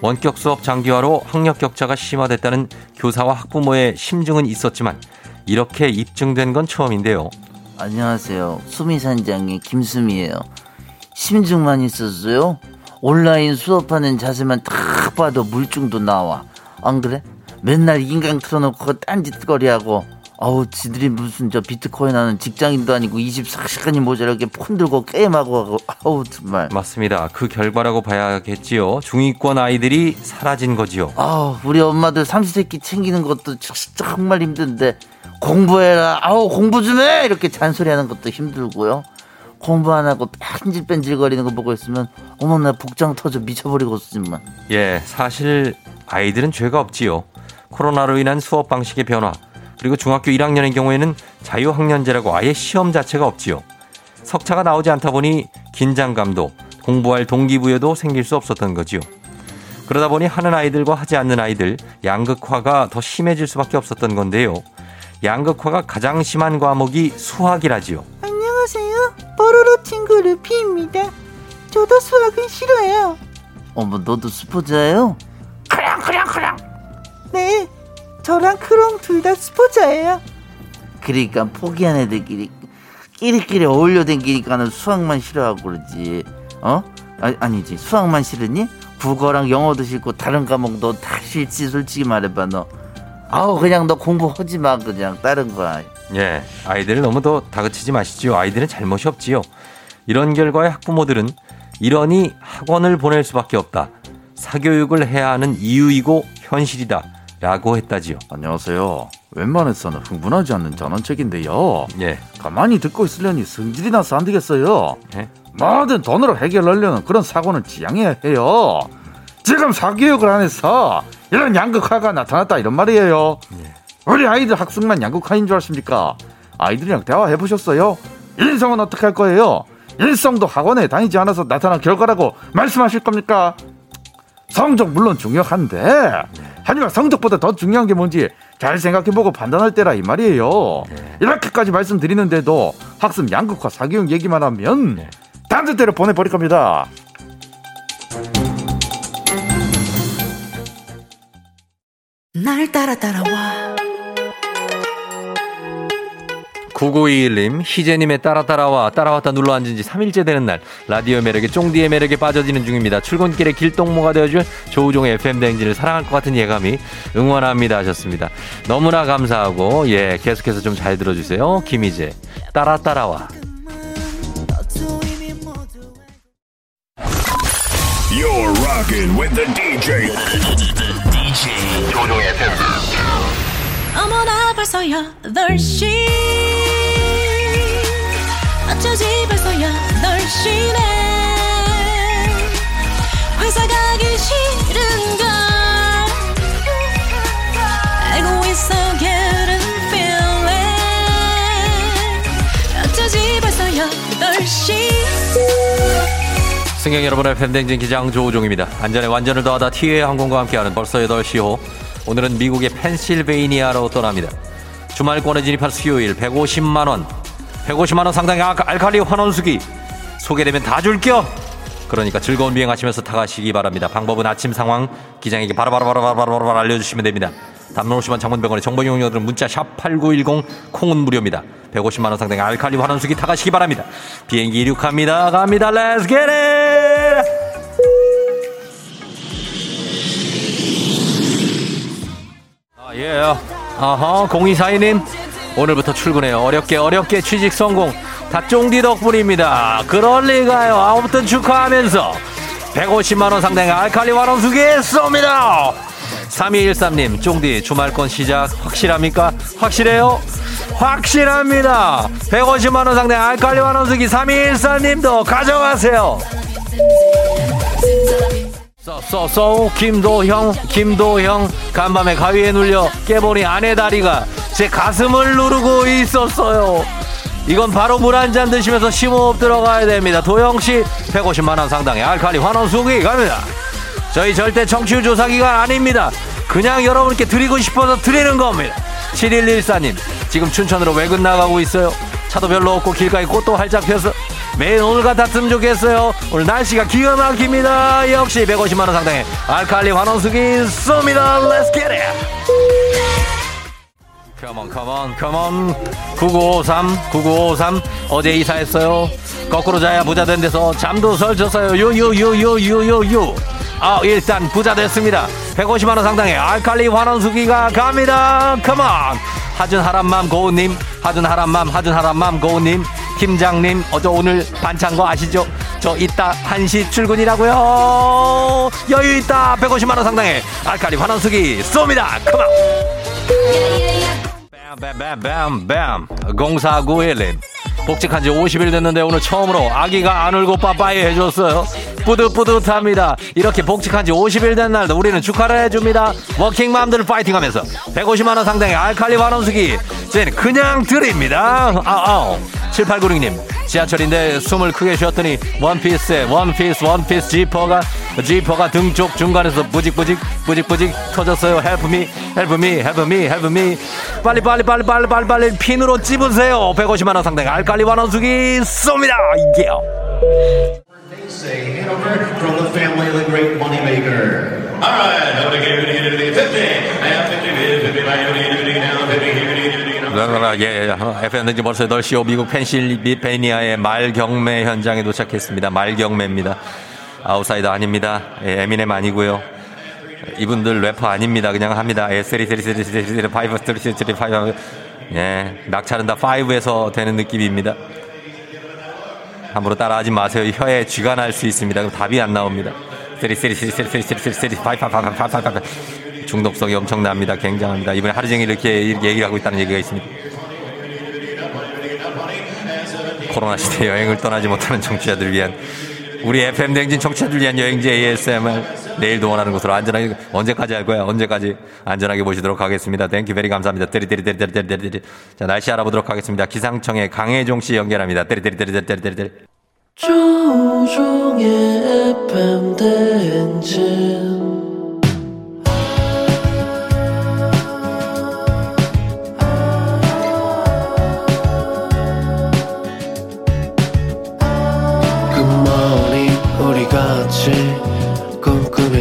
원격 수업 장기화로 학력 격차가 심화됐다는 교사와 학부모의 심증은 있었지만 이렇게 입증된 건 처음인데요. 안녕하세요. 수미산장의 김수미예요. 심증만 있었어요? 온라인 수업하는 자세만 딱 봐도 물증도 나와. 안 그래? 맨날 인강 틀어놓고 딴짓거리하고 아우 지들이 무슨 저 비트코인 하는 직장인도 아니고 24시간이 모자라게 폰 들고 게임하고 하고 아우 정말 맞습니다. 그 결과라고 봐야겠지요. 중위권 아이들이 사라진 거지요. 아 우리 엄마들 삼시세끼 챙기는 것도 정말 힘든데 공부해라 아우 공부 좀 해 이렇게 잔소리하는 것도 힘들고요 공부 안 하고 뺀질뺀질 거리는 거 보고 있으면 어머 나 복장 터져 미쳐버리겠어 정말 예, 사실 아이들은 죄가 없지요. 코로나로 인한 수업 방식의 변화, 그리고 중학교 1학년의 경우에는 자유학년제라고 아예 시험 자체가 없지요. 석차가 나오지 않다 보니 긴장감도 공부할 동기부여도 생길 수 없었던 거지요. 그러다 보니 하는 아이들과 하지 않는 아이들 양극화가 더 심해질 수밖에 없었던 건데요. 양극화가 가장 심한 과목이 수학이라지요. 안녕하세요. 뽀로로 친구 루피입니다. 저도 수학은 싫어요. 어머 너도 수포자예요? 크롱 크롱 크롱. 네, 저랑 크롱 둘 다 수포자예요. 그러니까 포기한 애들끼리 끼리끼리 어울려 댕기니까는 수학만 싫어하고 그러지 어? 아, 아니지 수학만 싫으니? 국어랑 영어도 싫고 다른 과목 너 다 싫지 솔직히 말해봐 너 아우 그냥 너 공부하지 마 그냥 다른 거 예, 아이들을 너무 더 다그치지 마시지요. 아이들은 잘못이 없지요. 이런 결과에 학부모들은 이러니 학원을 보낼 수밖에 없다. 사교육을 해야 하는 이유이고 현실이다. 라고 했다지요. 안녕하세요. 웬만해서는 흥분하지 않는 전원책인데요. 예. 가만히 듣고 있으려니 성질이 나서 안 되겠어요. 예? 뭐든 돈으로 해결하려는 그런 사고는 지양해야 해요. 지금 사교육을 안 해서 이런 양극화가 나타났다 이런 말이에요. 우리 아이들 학습만 양극화인 줄 아십니까? 아이들이랑 대화해 보셨어요? 인성은 어떻게 할 거예요? 일성도 학원에 다니지 않아서 나타난 결과라고 말씀하실 겁니까? 성적 물론 중요한데 하지만 성적보다 더 중요한 게 뭔지 잘 생각해보고 판단할 때라 이 말이에요. 이렇게까지 말씀드리는데도 학습 양극화 사교육 얘기만 하면 단뜻대로 보내버릴 겁니다. 날 따라 따라와 9921님, 희재님의 따라 따라와, 따라왔다 눌러 앉은 지 3일째 되는 날, 라디오 매력에 쫑디의 매력에 빠져지는 중입니다. 출근길에 길동무가 되어줄 조우종의 FM대행진을 사랑할 것 같은 예감이 응원합니다 하셨습니다. 너무나 감사하고, 예, 계속해서 좀 잘 들어주세요. 김희재, 따라 따라와. You're rocking with the DJ. DJ 조종의 팬. 어머나 벌써 8시 어쩌지 벌써 8시네 회사 가기 싫은걸 알고 있어 getting feeling 어쩌지 벌써 8시 승객 여러분의 팬댕진 기장 조우종입니다. 안전에 완전을 더하다 티웨이 항공과 함께하는 벌써 8시호. 오늘은 미국의 펜실베이니아로 떠납니다. 주말권에 진입한 수요일 150만원. 150만원 상당의 아- 알칼리 환원수기. 소개되면 다 줄게요. 그러니까 즐거운 비행하시면서 타가시기 바랍니다. 방법은 아침 상황 기장에게 바로바로바로바로바로 알려주시면 됩니다. 담론 50원 장문병원의 정보 이용료들은 문자 샵 8910 콩은 무료입니다. 150만 원 상당의 알칼리 환원수기 타가시기 바랍니다. 비행기 이륙합니다. 갑니다. Get it! 아, 예. 아하, 0242님. 오늘부터 출근해요. 어렵게 어렵게 취직 성공. 다 쫑디 덕분입니다. 그럴 리가요. 아무튼 축하하면서 150만원 상당의 알칼리 환원수기 쏩니다. 3213님, 쫑디 주말권 시작 확실합니까? 확실해요? 확실합니다. 150만원 상당의 알칼리 환원수기 3213님도 가져가세요. 써써써 김도형 김도형. 간밤에 가위에 눌려 깨보니 아내 다리가 제 가슴을 누르고 있었어요. 이건 바로 물 한 잔 드시면서 심호흡 들어가야 됩니다. 도형씨 150만원 상당의 알칼리 환원수기 갑니다. 저희 절대 청취율 조사 기간 아닙니다. 그냥 여러분께 드리고 싶어서 드리는 겁니다. 7114님 지금 춘천으로 외근 나가고 있어요. 차도 별로 없고 길가에 꽃도 활짝 펴서 매일 오늘 같았으면 좋겠어요. 오늘 날씨가 기가 막힙니다. 역시 150만원 상당의 알칼리 환원수기 쏩니다. Let's get it! On, come on. 9953, 9953. 어제 이사했어요. 거꾸로 자야 부자 된 데서 잠도 설쳤어요. 유유유유유유유. 아, 일단 부자 됐습니다. 150만원 상당의 알칼리 환원수기가 갑니다. 컴온! 하준 하람맘 고우님, 하준 하람맘, 하준 하람맘 고우님, 김장님, 어저 오늘 반찬 거 아시죠? 저 이따 1시 출근이라고요. 여유 있다. 150만 원 상당의 알칼리 환원수기 쏩니다. 컴온! 뱀뱀뱀뱀 0491님 복직한 지 50일 됐는데 오늘 처음으로 아기가 안 울고 빠빠이 해줬어요. 뿌듯뿌듯합니다. 이렇게 복직한 지 50일 된 날도 우리는 축하를 해줍니다. 워킹맘들 파이팅 하면서 150만원 상당의 알칼리 환원수기 저희는 그냥 드립니다. 아아 7896님 지하철인데 숨을 크게 쉬었더니 원피스에 원피스 원피스 지퍼가 지퍼가 등 쪽 중간에서 부직부직 부직부직 터졌어요 헬프미 헬프미 헬프미 헬프미 빨리 빨리 빨리 빨리 빨리 빨리 핀으로 찝으세요 150만 원 상당의 알칼리 환원수기 쏩니다 이게요 Say, Hanover from the family of the great moneymaker. All right, how to get it, 50. I have 50, 50, 50, now 50, 50, now. 예, 예. FM 대행진 벌써 8시 오 미국 펜실베니아의 말경매 현장에 도착했습니다. 말경매입니다. 아웃사이더 아닙니다. 예, 에미넴 아니고요. 이분들 래퍼 아닙니다. 그냥 합니다. 예, 쓰리 쓰리 쓰리 쓰리 쓰리 파이브 쓰리 쓰리 쓰리 파이브. 예, 낙찰은 다 5에서 되는 느낌입니다. 함부로 따라하지 마세요. 혀에 쥐가 날 수 있습니다. 그럼 답이 안 나옵니다. three three three three three three three three five five five five 중독성이 엄청납니다. 굉장합니다. 이번에 하루 종일 이렇게 얘기를 하고 있다는 얘기가 있습니다. 코로나 시대 여행을 떠나지 못하는 청취자들 위한 우리 FM 대행진 청취자들 위한 여행지 ASMR 내일 동원하는 곳으로 안전하게 언제까지 할 거야? 언제까지 안전하게 모시도록 하겠습니다. Thank you very 감사합니다. 때리때리때리때리때리 자 날씨 알아보도록 하겠습니다. 기상청의 강혜종 씨 연결합니다. 때리때리때리때리때리 조우종의 FM 대행진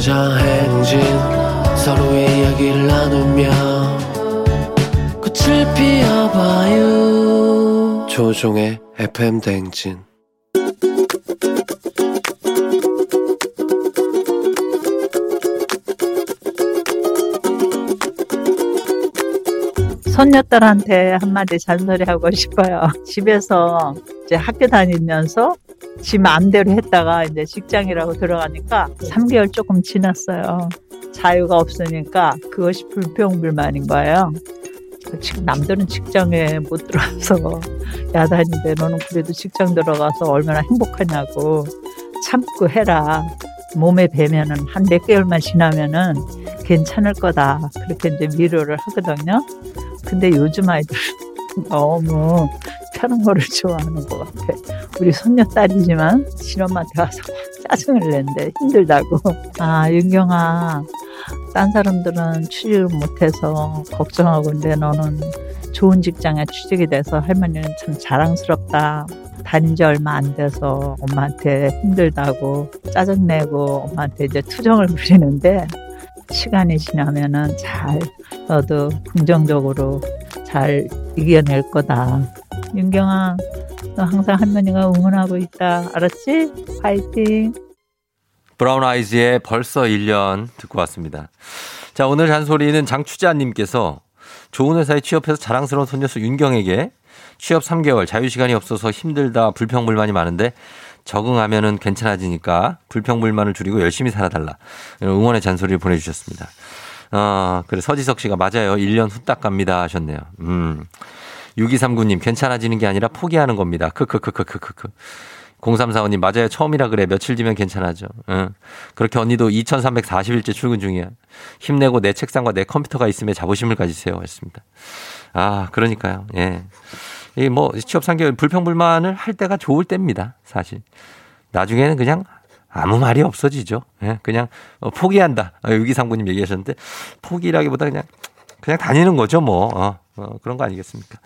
꿈꾸며자 행진 서로의 이야기를 나누며 꽃을 피워봐요 조종의 FM 대행진 손녀딸한테 한마디 잔소리 하고 싶어요. 집에서 이제 학교 다니면서 지 마음대로 했다가 이제 직장이라고 들어가니까 3개월 조금 지났어요. 자유가 없으니까 그것이 불평불만인 거예요. 지금 남들은 직장에 못 들어와서 야단인데 너는 그래도 직장 들어가서 얼마나 행복하냐고 참고 해라. 몸에 배면은 한 몇 개월만 지나면은 괜찮을 거다. 그렇게 이제 위로를 하거든요. 근데 요즘 아이들 너무 편한 거를 좋아하는 것 같아. 우리 손녀 딸이지만 신엄마한테 가서 짜증을 낸대. 힘들다고. 아, 윤경아. 딴 사람들은 취직을 못해서 걱정하고 있는데 너는 좋은 직장에 취직이 돼서 할머니는 참 자랑스럽다. 다닌 지 얼마 안 돼서 엄마한테 힘들다고 짜증내고 엄마한테 이제 투정을 부리는데 시간이 지나면은 잘 너도 긍정적으로 잘 이겨낼 거다. 윤경아, 너 항상 할머니가 응원하고 있다. 알았지? 파이팅! 브라운 아이즈의 벌써 1년 듣고 왔습니다. 자, 오늘 잔소리는 장추자님께서 좋은 회사에 취업해서 자랑스러운 손녀수 윤경에게 취업 3개월 자유시간이 없어서 힘들다 불평불만이 많은데 적응하면은 괜찮아지니까 불평불만을 줄이고 열심히 살아달라. 응원의 잔소리를 보내주셨습니다. 어, 그래, 서지석 씨가 맞아요. 1년 후딱 갑니다 하셨네요. 음. 6239님, 괜찮아지는 게 아니라 포기하는 겁니다. 크크크크크크크. 0345님, 맞아요. 처음이라 그래. 며칠 뒤면 괜찮아져. 응. 그렇게 언니도 2340일째 출근 중이야. 힘내고 내 책상과 내 컴퓨터가 있으면 자부심을 가지세요. 했습니다. 아, 그러니까요. 예. 이 뭐, 취업 3개월 불평불만을 할 때가 좋을 때입니다. 사실. 나중에는 그냥 아무 말이 없어지죠. 예, 그냥 어, 포기한다. 어, 유기상구님 얘기하셨는데 포기라기보다 그냥 그냥 다니는 거죠, 뭐. 어, 어, 그런 거 아니겠습니까?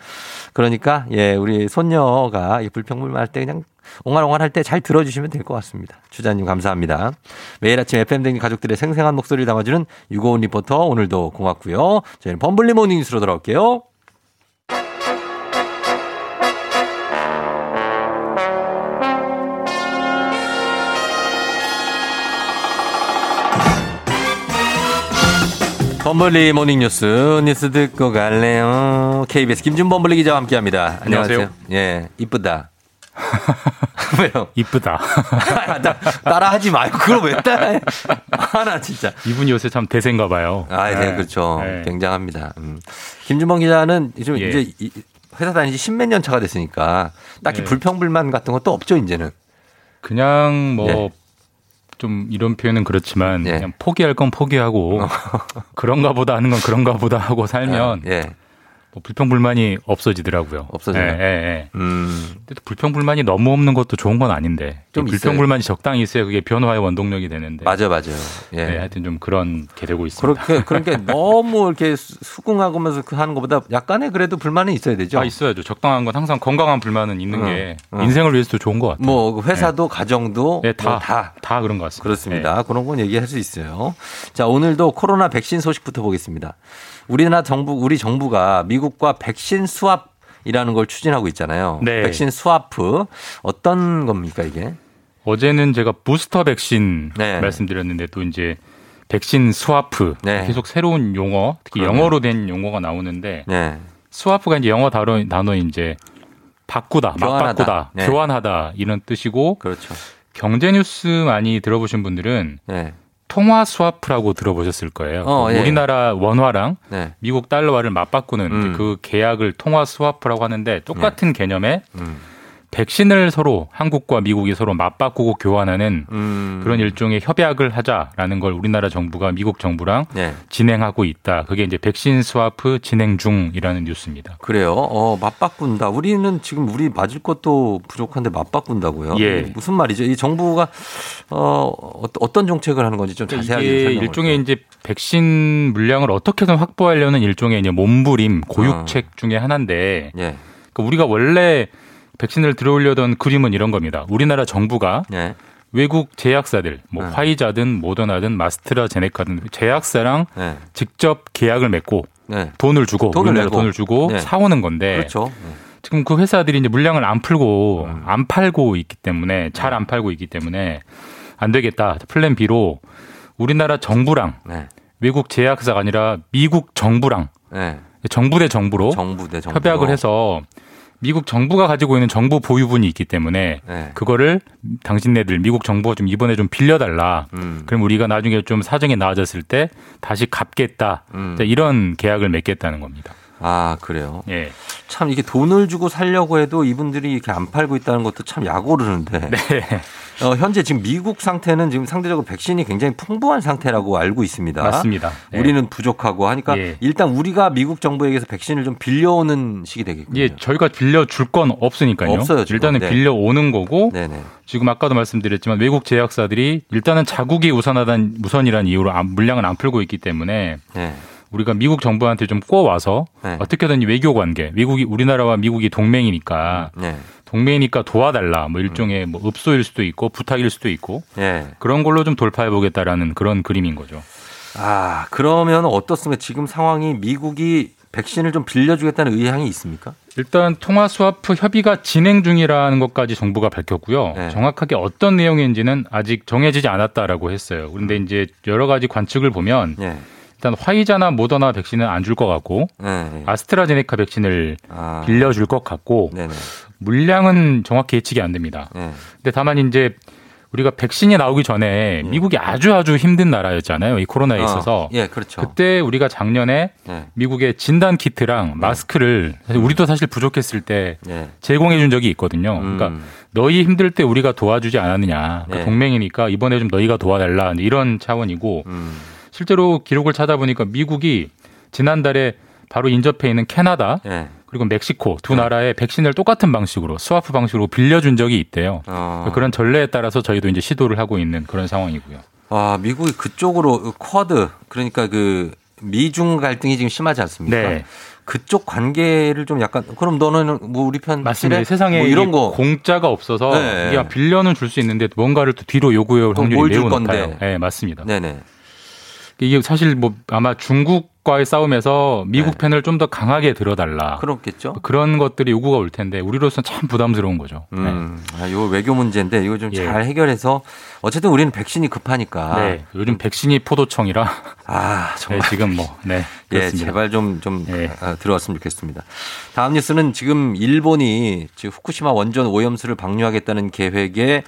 그러니까 예, 우리 손녀가 이 불평불만 할 때 그냥 옹알옹알 할 때 잘 들어주시면 될 것 같습니다. 주자님 감사합니다. 매일 아침 FM 대행진 가족들의 생생한 목소리를 담아주는 유고온 리포터 오늘도 고맙고요. 저희는 범블리 morning 뉴스로 돌아올게요. 범블리 모닝뉴스 뉴스 듣고 갈래요. KBS 김준범블리 기자와 함께합니다. 안녕하세요. 안녕하세요. 예, 이쁘다. 왜요? 이쁘다. 따라 하지 마요. 그걸 왜 따라해? 하나 진짜. 이분이 요새 참 대세인가 봐요. 아, 네, 네. 그렇죠. 네. 굉장합니다. 음. 김준범 기자는 좀 예. 이제 이- 회사 다니지 십몇 년 차가 됐으니까 딱히 네. 불평불만 같은 것도 없죠, 이제는. 그냥 뭐 예. 좀 이런 표현은 그렇지만 예. 그냥 포기할 건 포기하고 그런가 보다 하는 건 그런가 보다 하고 살면 예. 뭐 불평 불만이 없어지더라고요. 없어져요? 예, 예, 예. 음. 근데 또 불평 불만이 너무 없는 것도 좋은 건 아닌데 좀 불평 불만이 적당히 있어야 그게 변화의 원동력이 되는데 맞아요, 맞아요. 예. 네, 하여튼 좀 그런 게 되고 있습니다. 그렇게 그렇게 너무 이렇게 수- 수긍하고면서 그 하는 것보다 약간의 그래도 불만이 있어야 되죠. 아 있어야죠. 적당한 건 항상 건강한 불만은 있는 응, 게 응. 인생을 위해서도 좋은 것 같아요. 뭐 회사도 가정도 네, 다, 뭐 다. 다 그런 것 같습니다. 그렇습니다. 그런 건 얘기할 수 있어요. 자, 오늘도 코로나 백신 소식부터 보겠습니다. 우리나라 정부, 우리 정부가 미국과 백신 수합 이라는 걸 추진하고 있잖아요. 네. 백신 수합프. 어떤 겁니까, 이게? 어제는 제가 부스터 백신 네. 말씀드렸는데 또 이제 백신 스와프 네. 계속 새로운 용어 특히 그러네요. 영어로 된 용어가 나오는데 네. 스와프가 이제 영어 단어 단어 이제 바꾸다, 교환하다. 맞바꾸다, 네. 교환하다 이런 뜻이고 그렇죠. 경제 뉴스 많이 들어보신 분들은 네. 통화 스와프라고 들어보셨을 거예요. 어, 그 예. 우리나라 원화랑 네. 미국 달러화를 맞바꾸는 음. 그 계약을 통화 스와프라고 하는데 똑같은 개념에 음. 백신을 서로 한국과 미국이 서로 맞바꾸고 교환하는 음. 그런 일종의 협약을 하자라는 걸 우리나라 정부가 미국 정부랑 네. 진행하고 있다. 그게 이제 백신 스와프 진행 중이라는 뉴스입니다. 그래요. 어, 맞바꾼다. 우리는 지금 우리 맞을 것도 부족한데 맞바꾼다고요. 예. 무슨 말이죠? 이 정부가 어, 어- 어떤 정책을 하는 건지 좀 자세하게 이게 설명을 일종의 이제 백신 물량을 어떻게든 확보하려는 일종의 이제 몸부림 고육책 중에 하나인데 예. 그러니까 우리가 원래 백신을 들어오려던 그림은 이런 겁니다. 우리나라 정부가 예. 외국 제약사들, 뭐 네. 화이자든 모더나든 마스트라제네카든 제약사랑 네. 직접 계약을 맺고 네. 돈을 주고 돈을 우리나라 내고. 돈을 주고 네. 사오는 건데 그렇죠. 지금 그 회사들이 이제 물량을 안 풀고 음. 안 팔고 있기 때문에 잘 안 팔고 있기 때문에 안 되겠다. 플랜 B로 우리나라 정부랑 네. 외국 제약사가 아니라 미국 정부랑 네. 정부 대 정부로 정부 대 정부. 협약을 해서 미국 정부가 가지고 있는 정보 보유분이 있기 때문에 네. 그거를 당신네들 미국 정부가 좀 이번에 좀 빌려달라. 음. 그럼 우리가 나중에 좀 사정이 나아졌을 때 다시 갚겠다. 음. 자, 이런 계약을 맺겠다는 겁니다. 아, 그래요. 예. 참 이게 돈을 주고 살려고 해도 이분들이 이렇게 안 팔고 있다는 것도 참 약오르는데. 네. 어, 현재 지금 미국 상태는 지금 상대적으로 백신이 굉장히 풍부한 상태라고 알고 있습니다. 맞습니다. 예. 우리는 부족하고 하니까 예. 일단 우리가 미국 정부에게서 백신을 좀 빌려오는 식이 되겠군요. 예, 저희가 빌려줄 건 없으니까요. 없어요, 지금. 일단은 네. 빌려오는 거고 네네. 지금 아까도 말씀드렸지만 외국 제약사들이 일단은 자국이 우선하단 우선이라는 이유로 안- 물량을 안 풀고 있기 때문에 네. 우리가 미국 정부한테 좀 꼬와서 네. 어떻게든 이 외교 관계, 미국이 우리나라와 미국이 동맹이니까 네. 동맹이니까 도와달라. 뭐 일종의 뭐 읍소일 수도 있고 부탁일 수도 있고 예. 그런 걸로 좀 돌파해 보겠다라는 그런 그림인 거죠. 아, 그러면 어떻습니까? 지금 상황이 미국이 백신을 좀 빌려주겠다는 의향이 있습니까? 일단 통화 스와프 협의가 진행 중이라는 것까지 정부가 밝혔고요. 네. 정확하게 어떤 내용인지는 아직 정해지지 않았다라고 했어요. 그런데 이제 여러 가지 관측을 보면 예. 일단 화이자나 모더나 백신은 안 줄 것 같고 네. 아스트라제네카 백신을 아. 빌려줄 것 같고 네네. 물량은 정확히 예측이 안 됩니다. 네. 근데 다만 이제 우리가 백신이 나오기 전에 미국이 아주 아주 힘든 나라였잖아요. 이 코로나에 어, 있어서. 예, 그렇죠. 그때 우리가 작년에 네. 미국의 진단 키트랑 마스크를 사실 우리도 사실 부족했을 때 네. 제공해 준 적이 있거든요. 그러니까 음. 너희 힘들 때 우리가 도와주지 않았느냐. 그러니까 네. 동맹이니까 이번에 좀 너희가 도와달라. 이런 차원이고 음. 실제로 기록을 찾아보니까 미국이 지난달에 바로 인접해 있는 캐나다 예. 그리고 멕시코 네. 두 나라의 백신을 똑같은 방식으로 스와프 방식으로 빌려준 적이 있대요. 어. 그런 전례에 따라서 저희도 이제 시도를 하고 있는 그런 상황이고요. 아, 미국이 그쪽으로 쿼드 그러니까 그 미중 갈등이 지금 심하지 않습니까? 네. 그쪽 관계를 좀 약간 그럼 너는 뭐 우리 편 맞습니다. 세상에 뭐 이런 거 공짜가 없어서 네. 이게 빌려는 줄 수 있는데 뭔가를 또 뒤로 요구해 올 또 확률이 매우 건데. 높아요. 네, 맞습니다. 네네. 이게 사실 뭐 아마 중국 미국과의 싸움에서 미국 편을 좀 더 강하게 들어달라. 네. 그렇겠죠. 그런 것들이 요구가 올 텐데 우리로서는 참 부담스러운 거죠. 음, 아, 이거 외교 문제인데 이거 좀잘 해결해서 어쨌든 우리는 백신이 급하니까. 네, 요즘 백신이 포도청이라. 아, 정말. 네, 지금 뭐, 네. 예, 그렇습니다. 제발 좀, 좀, 아, 들어왔으면 좋겠습니다. 다음 뉴스는 지금 일본이 지금 후쿠시마 원전 오염수를 방류하겠다는 계획에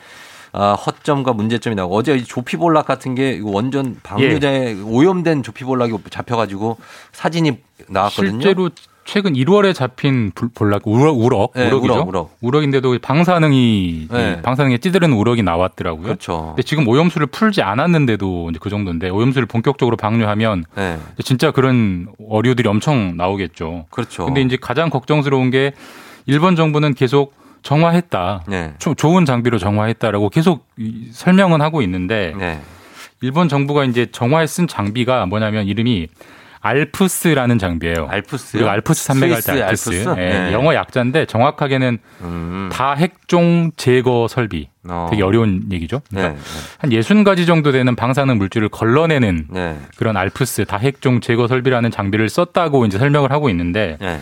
아, 허점과 문제점이 나오고 어제 이 조피볼락 같은 게 원전 방류대 오염된 조피볼락이 잡혀가지고 사진이 나왔거든요. 실제로 최근 1월에 잡힌 불- 볼락 우럭 우럭 네, 우럭이죠. 우럭, 우럭. 인데도 방사능이 네. 방사능에 찌들은 우럭이 나왔더라고요. 그렇죠. 근데 지금 오염수를 풀지 않았는데도 이제 그 정도인데 오염수를 본격적으로 방류하면 네. 진짜 그런 어류들이 엄청 나오겠죠. 그렇죠. 근데 이제 가장 걱정스러운 게 일본 정부는 계속 정화했다. 네. 조- 좋은 장비로 정화했다라고 계속 이- 설명은 하고 있는데 네. 일본 정부가 이제 정화에 쓴 장비가 뭐냐면 이름이 알프스라는 장비예요. 알프스요? 우리가 알프스 산맥 할때 알프스. 알프스? 예, 네. 영어 약자인데 정확하게는 음. 다핵종 제거 설비. 어. 되게 어려운 얘기죠. 그러니까 네. 한 60가지 정도 되는 방사능 물질을 걸러내는 네. 그런 알프스 다핵종 제거 설비라는 장비를 썼다고 이제 설명을 하고 있는데 네.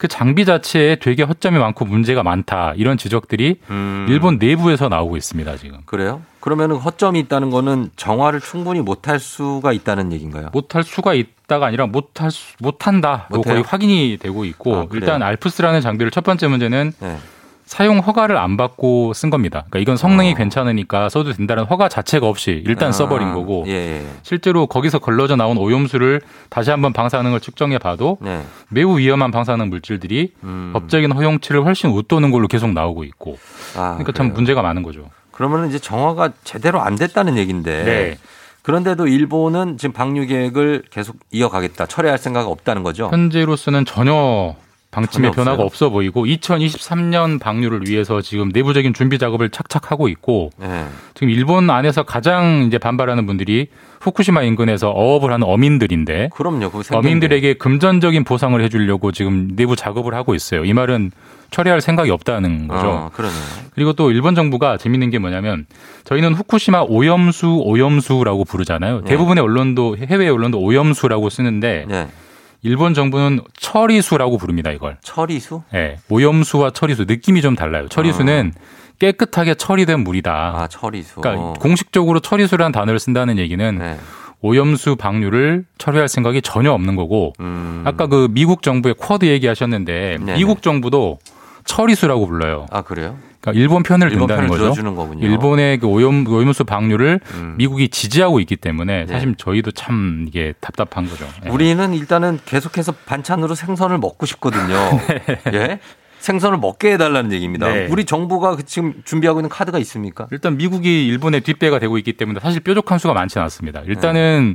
그 장비 자체에 되게 허점이 많고 문제가 많다 이런 지적들이 음. 일본 내부에서 나오고 있습니다 지금. 그래요? 그러면은 허점이 있다는 거는 정화를 충분히 못할 수가 있다는 얘기인가요? 못할 수가 있다가 아니라 못할 수, 못한다. 뭐 못해요? 거의 확인이 되고 있고 아? 일단 알프스라는 장비를 첫 번째 문제는 네. 사용 허가를 안 받고 쓴 겁니다. 그러니까 이건 성능이 괜찮으니까 써도 된다는 허가 자체가 없이 일단 아, 써버린 거고 예, 예. 실제로 거기서 걸러져 나온 오염수를 다시 한번 방사능을 측정해 봐도 네. 매우 위험한 방사능 물질들이 음. 법적인 허용치를 훨씬 웃도는 걸로 계속 나오고 있고 아, 그러니까 참 그래요? 문제가 많은 거죠. 그러면은 이제 정화가 제대로 안 됐다는 얘기인데. 네. 그런데도 일본은 지금 방류 계획을 계속 이어가겠다. 철회할 생각 없다는 거죠. 현재로서는 전혀 방침에 변화가 없어요? 없어 보이고 2023년 방류를 위해서 지금 내부적인 준비 작업을 착착 하고 있고 네. 지금 일본 안에서 가장 이제 반발하는 분들이 후쿠시마 인근에서 어업을 하는 어민들인데 그럼요. 어민들에게 금전적인 보상을 해주려고 지금 내부 작업을 하고 있어요. 이 말은 처리할 생각이 없다는 거죠. 어, 그러네. 그리고 또 일본 정부가 재밌는 게 뭐냐면 저희는 후쿠시마 오염수 오염수라고 부르잖아요. 네. 대부분의 언론도 해외 언론도 오염수라고 쓰는데 네. 일본 정부는 처리수라고 부릅니다. 이걸. 처리수? 네, 오염수와 처리수 느낌이 좀 달라요. 처리수는 깨끗하게 처리된 물이다. 아, 처리수. 그러니까 공식적으로 처리수라는 단어를 쓴다는 얘기는 네. 오염수 방류를 처리할 생각이 전혀 없는 거고 음. 아까 그 미국 정부의 쿼드 얘기하셨는데 네네. 미국 정부도 처리수라고 불러요. 아, 그래요? 그러니까 일본 편을 일본 든다는 편을 거죠. 일본의 그 오염 오염수 방류를 음. 미국이 지지하고 있기 때문에 네. 사실 저희도 참 이게 답답한 거죠. 예. 우리는 일단은 계속해서 반찬으로 생선을 먹고 싶거든요. 예? 생선을 먹게 해달라는 얘기입니다. 네. 우리 정부가 그 지금 준비하고 있는 카드가 있습니까? 일단 미국이 일본의 뒷배가 되고 있기 때문에 사실 뾰족한 수가 많지는 않습니다. 일단은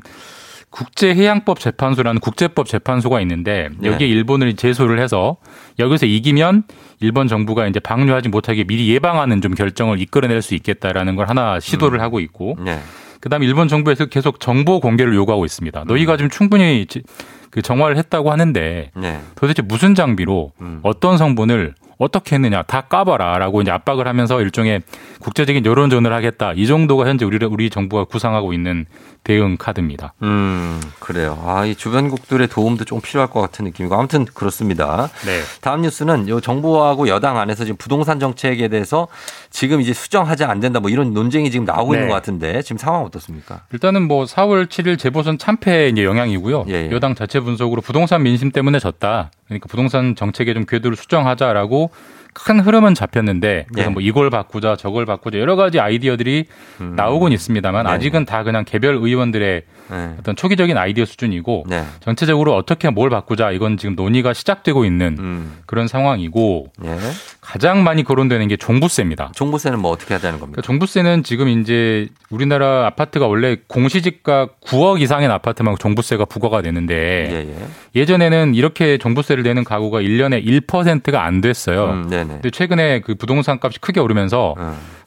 국제해양법 재판소라는 국제법 재판소가 있는데 네. 여기에 일본을 제소를 해서 여기서 이기면 일본 정부가 이제 방류하지 못하게 미리 예방하는 좀 결정을 이끌어낼 수 있겠다라는 걸 하나 시도를 하고 있고 네. 그다음에 일본 정부에서 계속 정보 공개를 요구하고 있습니다. 음. 너희가 지금 충분히 지- 그 정화를 했다고 하는데 네. 도대체 무슨 장비로 음. 어떤 성분을 어떻게 했느냐 다 까봐라라고 이제 압박을 하면서 일종의 국제적인 여론전을 하겠다 이 정도가 현재 우리 우리 정부가 구상하고 있는 대응 카드입니다. 음, 그래요. 아, 이 주변국들의 도움도 좀 필요할 것 같은 느낌이고 아무튼 그렇습니다. 네. 다음 뉴스는 요 정부하고 여당 안에서 지금 부동산 정책에 대해서 지금 이제 수정하지 안 된다 뭐 이런 논쟁이 지금 나오고 네. 있는 것 같은데 지금 상황 어떻습니까? 일단은 뭐 4월 7일 재보선 참패의 영향이고요. 예, 예. 여당 자체 분석으로 부동산 민심 때문에 졌다. 그러니까 부동산 정책에 좀 궤도를 수정하자라고 큰 흐름은 잡혔는데 그래서 예. 뭐 이걸 바꾸자 저걸 바꾸자 여러 가지 아이디어들이 나오곤 있습니다만 음. 네. 아직은 다 그냥 개별 의원들의 네. 어떤 초기적인 아이디어 수준이고 네. 전체적으로 어떻게 뭘 바꾸자 이건 지금 논의가 시작되고 있는 음. 그런 상황이고 예. 가장 많이 거론되는 게 종부세입니다. 종부세는 뭐 어떻게 하자는 겁니까? 그러니까 종부세는 지금 이제 우리나라 아파트가 원래 공시지가 9억 이상의 아파트만 종부세가 부과가 되는데 예, 예. 예전에는 이렇게 종부세를 내는 가구가 1년에 1%가 안 됐어요. 음, 네네. 근데 최근에 그 부동산 값이 크게 오르면서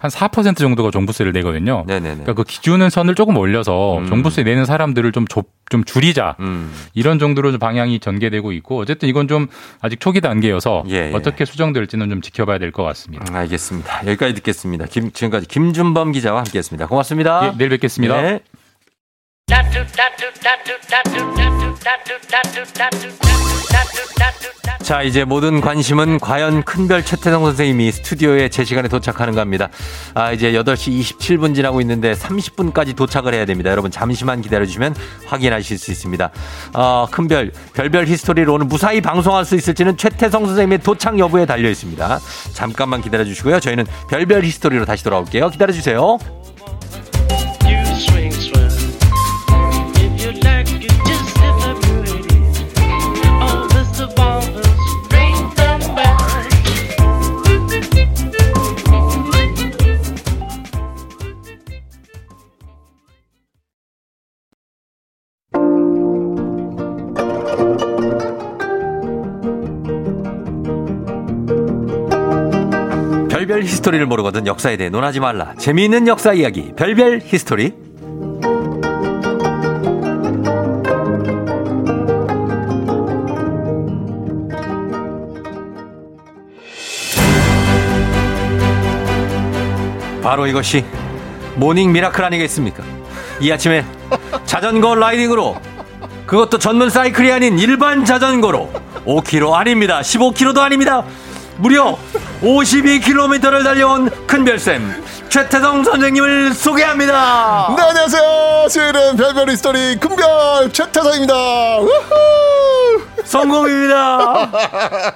한4% 정도가 종부세를 내거든요. 네네네. 그러니까 그 기준은 선을 조금 올려서 음. 종부세 내는 사람들을 좀, 좁, 좀 줄이자. 음. 이런 정도로 좀 방향이 전개되고 있고 어쨌든 이건 좀 아직 초기 단계여서 예, 예. 어떻게 수정될지는 좀 지켜봐야 될 것 같습니다. 음, 알겠습니다. 여기까지 듣겠습니다. 김, 지금까지 김준범 기자와 함께했습니다. 고맙습니다. 예, 내일 뵙겠습니다. 네. 자, 이제 모든 관심은 과연 큰별 최태성 선생님이 스튜디오에 제 시간에 도착하는가 합니다. 아, 이제 8시 27분 지나고 있는데 30분까지 도착을 해야 됩니다. 여러분 잠시만 기다려주시면 확인하실 수 있습니다. 어, 큰별, 별별 history를 오늘 무사히 방송할 수 있을지는 최태성 선생님의 도착 여부에 달려 있습니다. 잠깐만 기다려주시고요. 저희는 별별 history로 다시 돌아올게요. 기다려주세요. history를 모르거든 역사에 대해 논하지 말라. 재미있는 역사 이야기. 별별 history. 바로 이것이 morning miracle 아니겠습니까? 이 아침에 자전거 riding으로 그것도 전문 사이클이 아닌 일반 자전거로 5km 아닙니다. 15km도 아닙니다. 무려 52km를 달려온 큰별쌤 최태성 선생님을 소개합니다. 네, 안녕하세요. 수요일은 별별 history 큰별 최태성입니다. 우후! 성공입니다.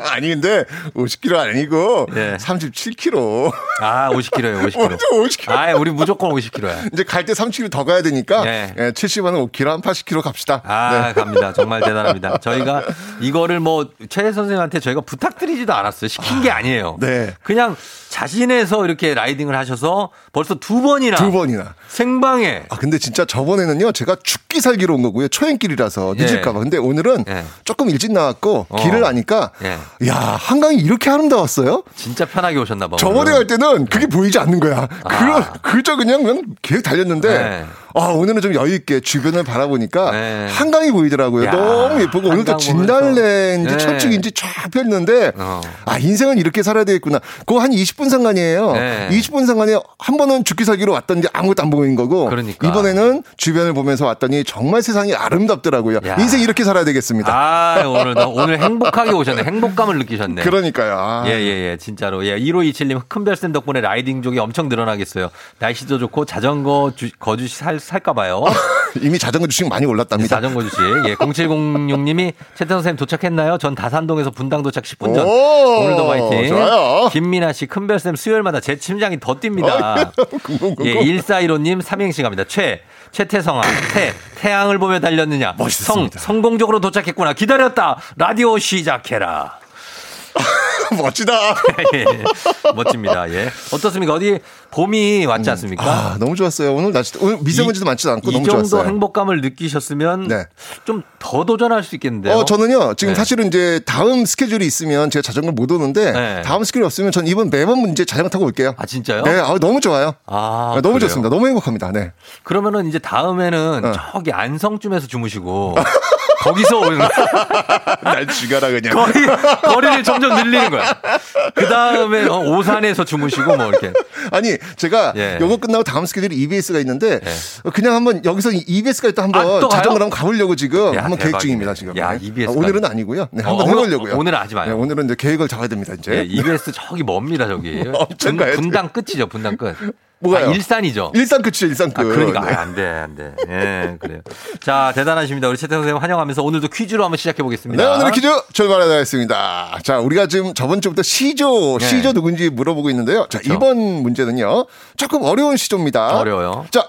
아니, 근데 50kg 아니고 37kg. 아, 50kg예요, 50kg. 완전 50kg. 아, 우리 무조건 50kg야. 이제 갈 때 30kg 더 가야 되니까 네. 예, 70만 5kg, 한 80kg 갑시다. 아, 네. 갑니다. 정말 대단합니다. 저희가 이거를 뭐, 최 선생님한테 저희가 부탁드리지도 않았어요. 시킨 게 아니에요. 네. 그냥 자신에서 이렇게 라이딩을 하셔서 벌써 두 번이나. 두 번이나. 생방에. 아, 근데 진짜 저번에는요, 제가 죽기 살기로 온 거고요. 초행길이라서 예. 늦을까봐. 근데 오늘은 조금 일찍 나왔고, 어. 길을 아니까, 예. 야 한강이 이렇게 아름다웠어요? 진짜 편하게 오셨나 봐. 저번에 갈 때는 그게 보이지 않는 거야. 아. 그러, 그저 그냥, 그냥 계속 달렸는데, 네. 아, 오늘은 좀 여유있게 주변을 바라보니까, 네. 한강이 보이더라고요. 야, 너무 예쁘고, 오늘도 진달래인지. 네. 철쭉인지 쫙 폈는데, 어. 아, 인생은 이렇게 살아야 되겠구나. 그거 한 20분 상관이에요. 네. 20분 상관에 한 번은 죽기 살기로 왔더니 아무것도 안 보이는 거고, 그러니까. 이번에는 주변을 보면서 왔더니 정말 세상이 아름답더라고요. 야. 인생 이렇게 살아야 되겠습니다. 아, 오늘, 오늘 행복하게 오셨네. 행복감을 느끼셨네. 그러니까요. 아. 예, 예, 예, 진짜로. 예, 1527님, 큰별쌤 덕분에 라이딩족이 엄청 늘어나겠어요. 날씨도 좋고 자전거 주, 거주시 살, 살까봐요. 이미 자전거 주식 많이 올랐답니다. 자전거 주식. 예, 0706님이 최태성 선생님 도착했나요? 전 다산동에서 분당 도착 10분 전. 오, 오늘도 화이팅. 좋아요. 김민아 씨, 큰별쌤 수요일마다 제 심장이 더 뜁니다. 예, 1415님 삼행시 갑니다. 최, 최태성아, 태, 태양을 보며 달렸느냐. 성, 성공적으로 도착했구나. 기다렸다. 라디오 시작해라. 멋지다. 예, 멋집니다. 예. 어떻습니까? 어디 봄이 왔지 않습니까? 아, 너무 좋았어요. 오늘 날씨, 오늘 미세먼지도 많지도 않고 이 너무 정도 좋았어요. 행복감을 느끼셨으면 좀더 도전할 수 있겠는데요. 어, 저는요, 지금 네. 사실은 이제 다음 스케줄이 있으면 제가 자전거를 못 오는데, 네. 다음 스케줄이 없으면 전 이번 매번 이제 자전거 타고 올게요. 아, 진짜요? 네, 아, 너무 좋아요. 아, 아, 너무 그래요? 좋습니다. 너무 행복합니다. 네. 그러면은 이제 다음에는 어. 저기 안성쯤에서 주무시고 거기서 오는 거야. 날 죽여라, 그냥. 거리, 거리를 점점 늘리는 거야. 그 다음에 오산에서 주무시고 뭐 이렇게. 아니, 제가 예. 요거 끝나고 다음 스케줄이 EBS가 있는데, 그냥 한번 여기서 EBS까지 또 한번 아, 또 한번 가보려고 지금 야, 한번 계획 대박이네. 중입니다, 지금. 야, 네. EBS 아, 오늘은 아니고요. 네, 한번 어, 해보려고요. 오늘 은 하지 마요. 네, 오늘은 이제 계획을 잡아야 됩니다, 이제. 예, EBS 저기 멉니다, 저기. 분. 분당 끝이죠, 분당 끝. 뭐가요? 아, 일산이죠. 일산 끝이죠, 일산 끝. 아, 그러니까. 네. 아, 안 돼, 안 돼. 예, 그래요. 자, 대단하십니다. 우리 최태성 선생님 환영하면서 오늘도 퀴즈로 한번 시작해 보겠습니다. 네, 오늘의 퀴즈 출발하겠습니다. 자, 우리가 지금 저번 주부터 시조, 네. 시조 누군지 물어보고 있는데요. 자, 그렇죠. 이번 문제는요. 조금 어려운 시조입니다. 어려워요. 자,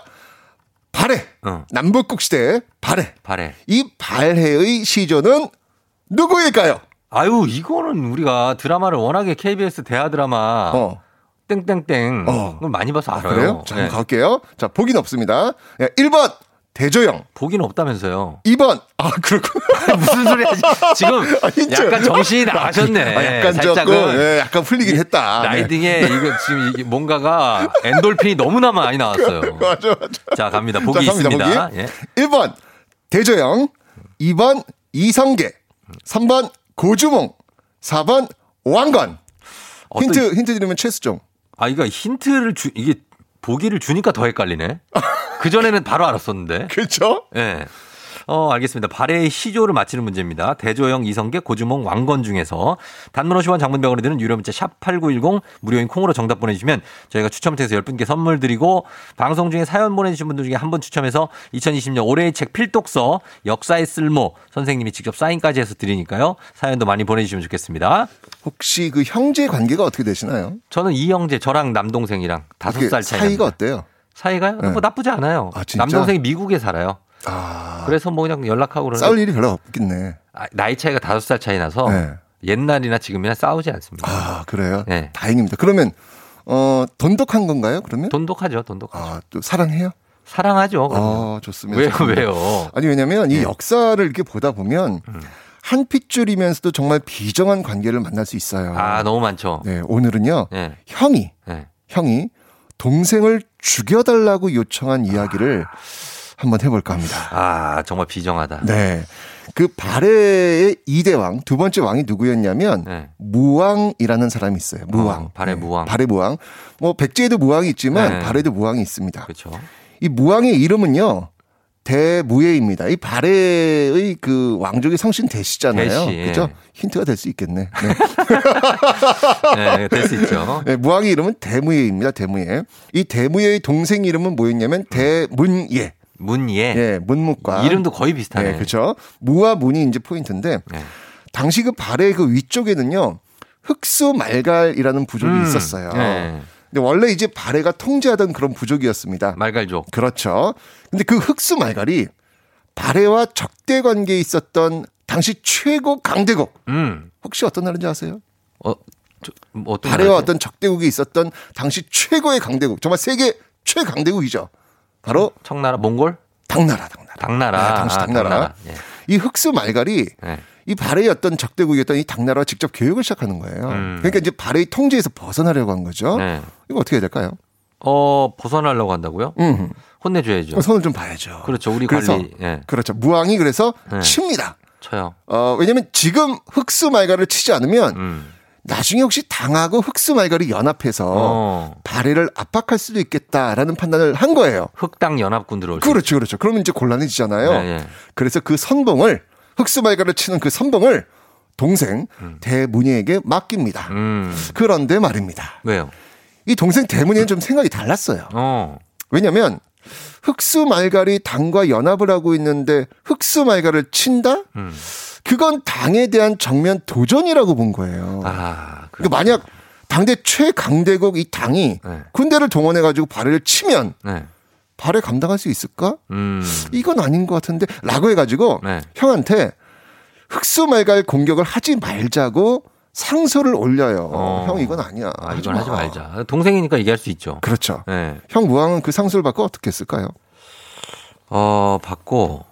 발해. 남북국 시대 발해. 발해. 이 발해의 시조는 누구일까요? 아유, 이거는 우리가 드라마를 워낙에 KBS 대하 드라마 땡땡땡 그걸 많이 봐서 아, 알아요. 그래요? 자, 네. 갈게요. 자, 보기는 없습니다. 예, 1번 대조영. 보기는 없다면서요. 2번. 아, 그렇구나. 무슨 소리 하지? 지금 약간 정신이 나가셨네. 아, 약간 살짝은. 조금, 예, 약간 풀리긴 했다. 네. 라이딩에 이거 지금 이게 뭔가가 엔돌핀이 너무나 많이 나왔어요. 맞아, 맞아. 자, 갑니다. 보기 자, 갑니다, 있습니다. 보기. 예. 1번 대조영, 2번 이성계, 3번 고주몽, 4번 왕건. 힌트 힌트 드리면 최수종. 아, 이거 힌트를 주, 이게 보기를 주니까 더 헷갈리네. 그 전에는 바로 알았었는데. 그렇죠? 예. 어, 알겠습니다. 발해의 시조를 맞히는 문제입니다. 대조영, 이성계, 고주몽, 왕건 중에서 단문 50원 장문병원에 드는 유료 문자 샵8910 무료인 콩으로 정답 보내주시면 저희가 추첨 통해서 10분께 선물 드리고 방송 중에 사연 보내주신 분들 중에 한 분 추첨해서 2020년 올해의 책 필독서 역사의 쓸모 선생님이 직접 사인까지 해서 드리니까요. 사연도 많이 보내주시면 좋겠습니다. 혹시 그 형제 관계가 어떻게 되시나요? 저는 이 형제, 저랑 남동생이랑 다섯 그게 살 차이. 사이가. 어때요? 사이가요? 네. 뭐 나쁘지 않아요. 아? 남동생이 미국에 살아요. 아. 그래서 뭐 그냥 연락하고 그러는데 싸울 일이 별로 없겠네. 아, 나이 차이가 다섯 살 차이 나서 네. 옛날이나 지금이나 싸우지 않습니다. 아, 그래요? 네. 다행입니다. 그러면, 어, 돈독한 건가요, 그러면? 돈독하죠, 돈독하죠. 아, 또 사랑해요? 사랑하죠. 그럼요. 아, 좋습니다. 왜요, 좋습니다. 왜요? 아니, 왜냐면 이 네. 역사를 이렇게 보다 보면 음. 한 핏줄이면서도 정말 비정한 관계를 만날 수 있어요. 아, 너무 많죠. 네, 오늘은요, 네. 형이, 네. 형이 동생을 죽여달라고 요청한 이야기를 한번 해볼까 합니다. 아, 정말 비정하다. 네. 그 발해의 이대 왕, 두 번째 왕이 누구였냐면, 네. 무왕이라는 사람이 있어요. 무왕. 어, 발해 무왕. 발해 무왕. 뭐, 백제에도 무왕이 있지만, 네. 발해도 무왕이 있습니다. 그렇죠. 이 무왕의 이름은요, 대무예입니다. 이 발해의 그 왕족의 성신 대시잖아요. 대시, 예. 그죠? 힌트가 될 수 있겠네. 네. 네, 될 수 있죠. 네, 무왕의 이름은 대무예입니다. 대무예. 이 대무예의 동생 이름은 뭐였냐면 대문예. 문예. 예, 문묵과 이름도 거의 비슷하네. 네, 그렇죠. 무와 문이 이제 포인트인데 네. 당시 그 발의 그 위쪽에는요 흑수 말갈이라는 부족이 음, 있었어요. 네. 근데 원래 이제 발해가 통제하던 그런 부족이었습니다. 말갈족. 그렇죠. 근데 그 흑수 말갈이 발해와 적대 관계에 있었던 당시 최고 강대국 음. 혹시 어떤 나라인지 아세요? 어, 저, 뭐 어떤 발해와? 어떤 적대국이 있었던 당시 최고의 강대국 정말 세계 최강대국이죠. 바로 청나라, 몽골? 당나라, 당나라. 당나라. 네, 당시 아, 당나라. 예. 이 흑수 말갈이 네. 이 발해의 어떤 적대국이었던 이 당나라와 직접 교육을 시작하는 거예요. 음. 그러니까 이제 발해의 통제에서 벗어나려고 한 거죠. 네. 이거 어떻게 해야 될까요? 어, 벗어나려고 한다고요? 음. 혼내줘야죠. 손을 좀 봐야죠. 그렇죠. 우리 그래서 관리. 예. 그렇죠. 무왕이 그래서 네. 칩니다. 쳐요. 어, 왜냐면 지금 흑수 말갈을 치지 않으면 음. 나중에 혹시 당하고 흑수 말갈이 연합해서 어. 발해를 압박할 수도 있겠다라는 판단을 한 거예요. 흑당 연합군 들어올 수 그렇죠, 그렇죠. 그러면 이제 곤란해지잖아요. 네, 네. 그래서 그 선봉을 흑수 말갈을 치는 그 선봉을 동생 대문희에게 맡깁니다. 음. 그런데 말입니다. 왜요? 이 동생 대문희는 좀 생각이 달랐어요. 어. 왜냐면 흑수 말갈이 당과 연합을 하고 있는데 흑수 말갈을 친다? 음. 그건 당에 대한 정면 도전이라고 본 거예요. 아, 그러니까 만약 당대 최강대국 이 당이 네. 군대를 동원해 가지고 발해를 치면 네. 발해 감당할 수 있을까? 음. 이건 아닌 것 같은데 라고 해가지고 네. 형한테 흑수 말갈 공격을 하지 말자고 상소를 올려요. 어. 형 이건 아니야. 아, 하지 이건 마. 하지 말자. 동생이니까 얘기할 수 있죠. 그렇죠. 네. 형 무왕은 그 상소를 받고 어떻게 했을까요? 어, 받고,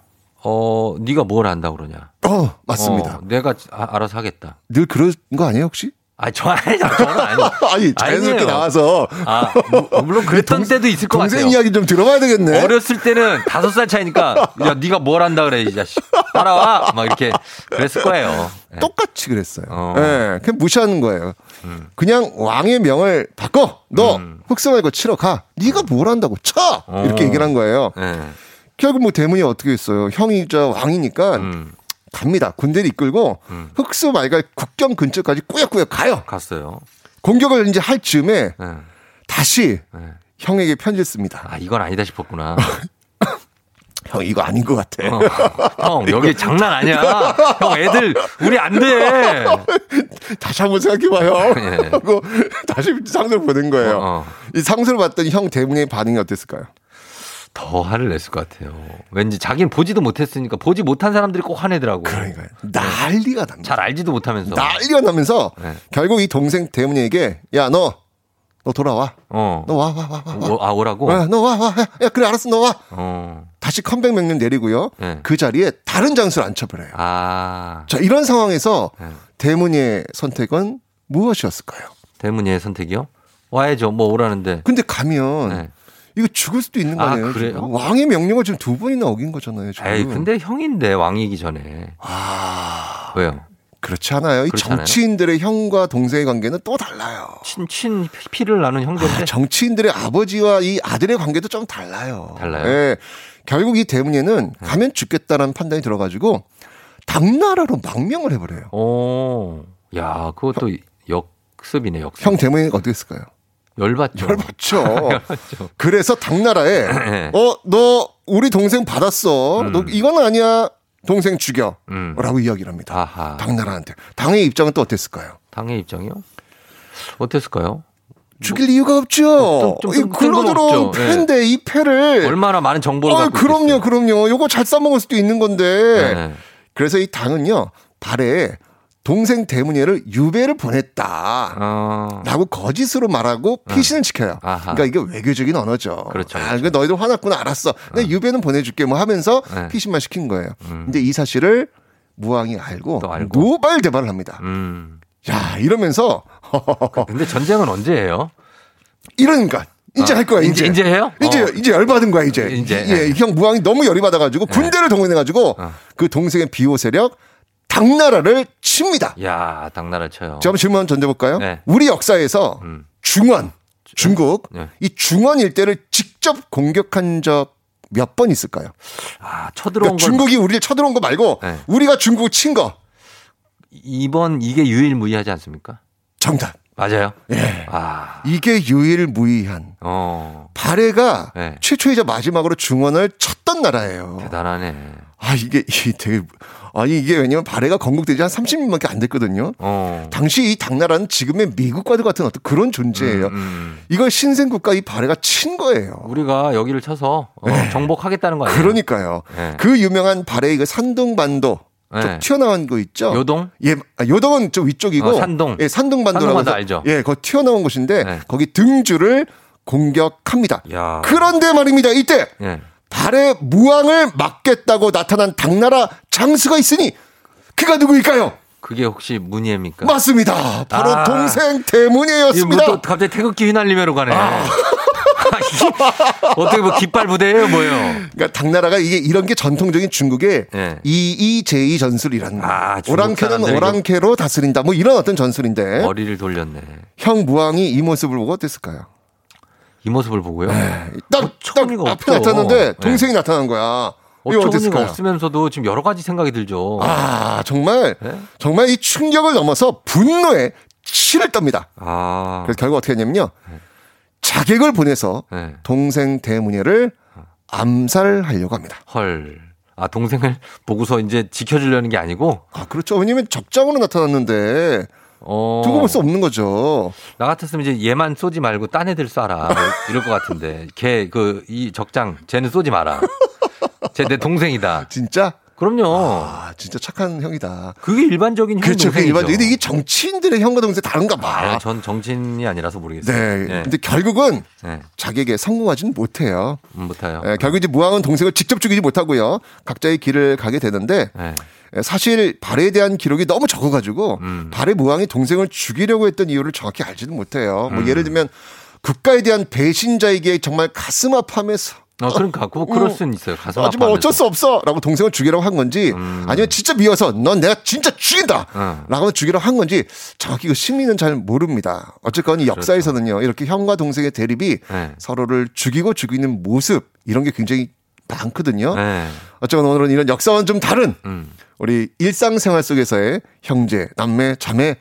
어, 네가 뭘 안다 그러냐. 어 맞습니다. 어, 내가 아- 알아서 하겠다. 늘 그런 거 아니에요 혹시? 아, 저 아니죠. 저는 아니요. 아니 자연스럽게 아니에요. 나와서 아, 무- 물론 그랬던 때도 있을 것 동생 같아요. 이야기 좀 들어봐야 되겠네. 어렸을 때는 다섯 살 차이니까 야 네가 뭘 한다 그래 이 자식 따라와 막 이렇게 그랬을 거예요. 네. 똑같이 그랬어요. 어. 예, 그냥 무시하는 거예요. 음. 그냥 왕의 명을 바꿔. 너 흑수 말고 치러 가. 네가 뭘 한다고 쳐. 이렇게 어. 얘기를 한 거예요. 네. 결국 뭐 대문이 어떻게 했어요? 형이자 왕이니까 음. 갑니다. 군대를 이끌고 흑수 말갈 국경 근처까지 꾸역꾸역 가요. 갔어요. 공격을 이제 할 즈음에 네. 다시 네. 형에게 편지를 씁니다. 아 이건 아니다 싶었구나. 형 이거 아닌 것 같아. 어. 형 여기 장난 아니야. 형 애들 우리 안 돼. 다시 한번 생각해봐요. 예. 하고 다시 상소를 보낸 거예요. 어, 어. 이 상소를 받더니 형 대문의 반응이 어땠을까요? 더 화를 냈을 것 같아요. 왠지 자기는 보지도 못했으니까 보지 못한 사람들이 꼭 화내더라고. 그러니까요. 난리가 납니다. 잘 알지도 못하면서. 난리가 나면서 네. 결국 이 동생 대문이에게 야 너 너 돌아와. 어. 너 와 와 와 와. 와. 오, 아 오라고. 너 와 와. 야, 야 그래 알았어 너 와. 어. 다시 컴백 명령 내리고요. 네. 그 자리에 다른 장소를 앉혀버려요. 아 자 이런 상황에서 네. 대문이의 선택은 무엇이었을까요? 대문이의 선택이요? 와야죠. 뭐 오라는데. 근데 가면 네. 이거 죽을 수도 있는 거 아, 아니에요? 그래요? 지금? 왕의 명령을 지금 두 번이나 어긴 거잖아요. 지금. 에이 근데 형인데 왕이기 전에. 아 왜요? 그렇지 않아요. 이 그렇지? 정치인들의 형과 동생의 관계는 또 달라요. 친친 피를 나눈 형제인데 아, 정치인들의 아버지와 이 아들의 관계도 좀 달라요. 달라요? 예. 결국 이 대문에는 가면 죽겠다라는 판단이 들어가지고 당나라로 망명을 해버려요. 오, 야, 그것도 역습이네, 역습. 형 대문이 어떻게 했을까요? 열받죠. 열받죠. 열받죠. 그래서 당나라에 네. 어너 우리 동생 받았어. 음. 너 이건 아니야. 동생 죽여. 음. 라고 이야기를 합니다. 아하. 당나라한테. 당의 입장은 또 어땠을까요? 당의 입장이요? 어땠을까요? 죽일 이유가 없죠. 좀- 좀 굴러들어온 뜬금없죠. 예. 패인데 이 패를 얼마나 많은 정보를 어, 갖고 그럼요, 있겠어요. 그럼요. 요거 잘 써먹을 수도 있는 건데. 네. 그래서 이 당은요, 발에 동생 대문예를 유배를 보냈다. 어. 라고 거짓으로 말하고 피신을 지켜요. 아하. 그러니까 이게 외교적인 언어죠. 그렇죠, 아, 그러니까 너희들 화났구나, 알았어. 내가 유배는 보내줄게, 뭐 하면서 네. 피신만 시킨 거예요. 음. 근데 이 사실을 무왕이 알고, 또 알고. 노발대발을 합니다. 음. 야, 이러면서, 근데 전쟁은 언제 해요? 이러니까. 이제 아, 할 거야, 이제- 이제. 이제 해요? 이제, 어. 이제 열 받은 거야, 이제. 이제. 예, 형 무왕이 너무 열이 받아가지고 군대를 동원해가지고 어. 그 동생의 비호 세력 당나라를 칩니다. 야, 당나라 쳐요. 제가 질문 던져볼까요? 네. 우리 역사에서 음. 중원, 중국, 네. 이 중원 일대를 직접 공격한 적 몇 번 있을까요? 아, 쳐들어온 그러니까 걸 중국이 우리를 쳐들어온 거 말고 네. 우리가 중국을 친 거. 이번 이게 유일무이하지 않습니까? 정답. 맞아요. 예. 아, 이게 유일무이한. 어, 발해가 네. 최초이자 마지막으로 중원을 쳤던 나라예요. 대단하네. 아, 이게, 이게 되게, 아니, 이게 왜냐면 발해가 건국되지 한 30년밖에 안 됐거든요. 어, 당시 이 당나라는 지금의 미국과도 같은 어떤 그런 존재예요. 음, 음. 이걸 신생 국가 이 발해가 친 거예요. 우리가 여기를 쳐서 어, 네. 정복하겠다는 거 아니에요? 그러니까요. 네. 그 유명한 발해 그 산둥반도 좀 네. 튀어나온 거 있죠. 요동? 예, 아, 요동은 좀 위쪽이고. 어, 산동. 예, 산둥반도라고. 산둥반도 해서 알죠? 예, 거 튀어나온 곳인데 네. 거기 등주를 공격합니다. 야. 그런데 말입니다. 이때 예. 발해 무왕을 막겠다고 나타난 당나라 장수가 있으니 그가 누구일까요? 그게 혹시 문예입니까? 맞습니다. 바로 아. 동생 대문예였습니다. 뭐또 갑자기 태극기 휘날리며로 가네. 이게 어떻게 뭐 깃발 부대예요, 뭐예요? 그러니까 당나라가 이게 이런 게 전통적인 중국의 예. 이이제이 전술이라는 거. 아, 오랑캐는 오랑캐로 다스린다. 뭐 이런 어떤 전술인데 머리를 돌렸네. 형 무왕이 이 모습을 보고 어땠을까요? 이 모습을 보고요. 딱, 어처구니가 딱 없죠. 앞에 나타났는데 네. 동생이 나타난 거야. 어처구니가? 없으면서도 지금 여러 가지 생각이 들죠. 아 정말 네? 정말 이 충격을 넘어서 분노에 치를 떱니다. 아, 그래서 결국 어떻게 했냐면요. 자객을 보내서 네. 동생 대문예를 암살하려고 합니다. 헐. 아, 동생을 보고서 이제 지켜주려는 게 아니고, 아 그렇죠. 왜냐면 적장으로 나타났는데 어. 두고 볼 수 없는 거죠. 나 같았으면 이제 얘만 쏘지 말고 딴 애들 쏴라. 뭐 이럴 것 같은데. 걔, 그, 이 적장, 쟤는 쏘지 마라. 쟤 내 동생이다. 진짜? 그럼요. 아 진짜 착한 형이다. 그게 일반적인 형 그렇죠. 그게 동생이죠. 일반적인. 근데 이게 정치인들의 형과 동생 다른가 봐. 아, 전 정치인이 아니라서 모르겠어요. 네. 예. 근데 결국은 네. 자객에 성공하지는 못해요. 음, 못해요. 예, 결국 이제 무왕은 동생을 직접 죽이지 못하고요. 각자의 길을 가게 되는데 네. 예, 사실 발에 대한 기록이 너무 적어가지고 음. 발의 무왕이 동생을 죽이려고 했던 이유를 정확히 알지는 못해요. 뭐 음. 예를 들면 국가에 대한 배신자에게 정말 가슴 아파하면서 어, 그러니까, 그, 그럴 수는 있어요. 가슴 하지만 아파하면서. 어쩔 수 없어! 라고 동생을 죽이라고 한 건지, 음. 아니면 진짜 미워서, 넌 내가 진짜 죽인다! 어. 라고 죽이라고 한 건지, 정확히 그 심리는 잘 모릅니다. 어쨌건 이 역사에서는요, 이렇게 형과 동생의 대립이 네. 서로를 죽이고 죽이는 모습, 이런 게 굉장히 많거든요. 네. 어쨌건 오늘은 이런 역사와는 좀 다른, 음. 우리 일상생활 속에서의 형제, 남매, 자매,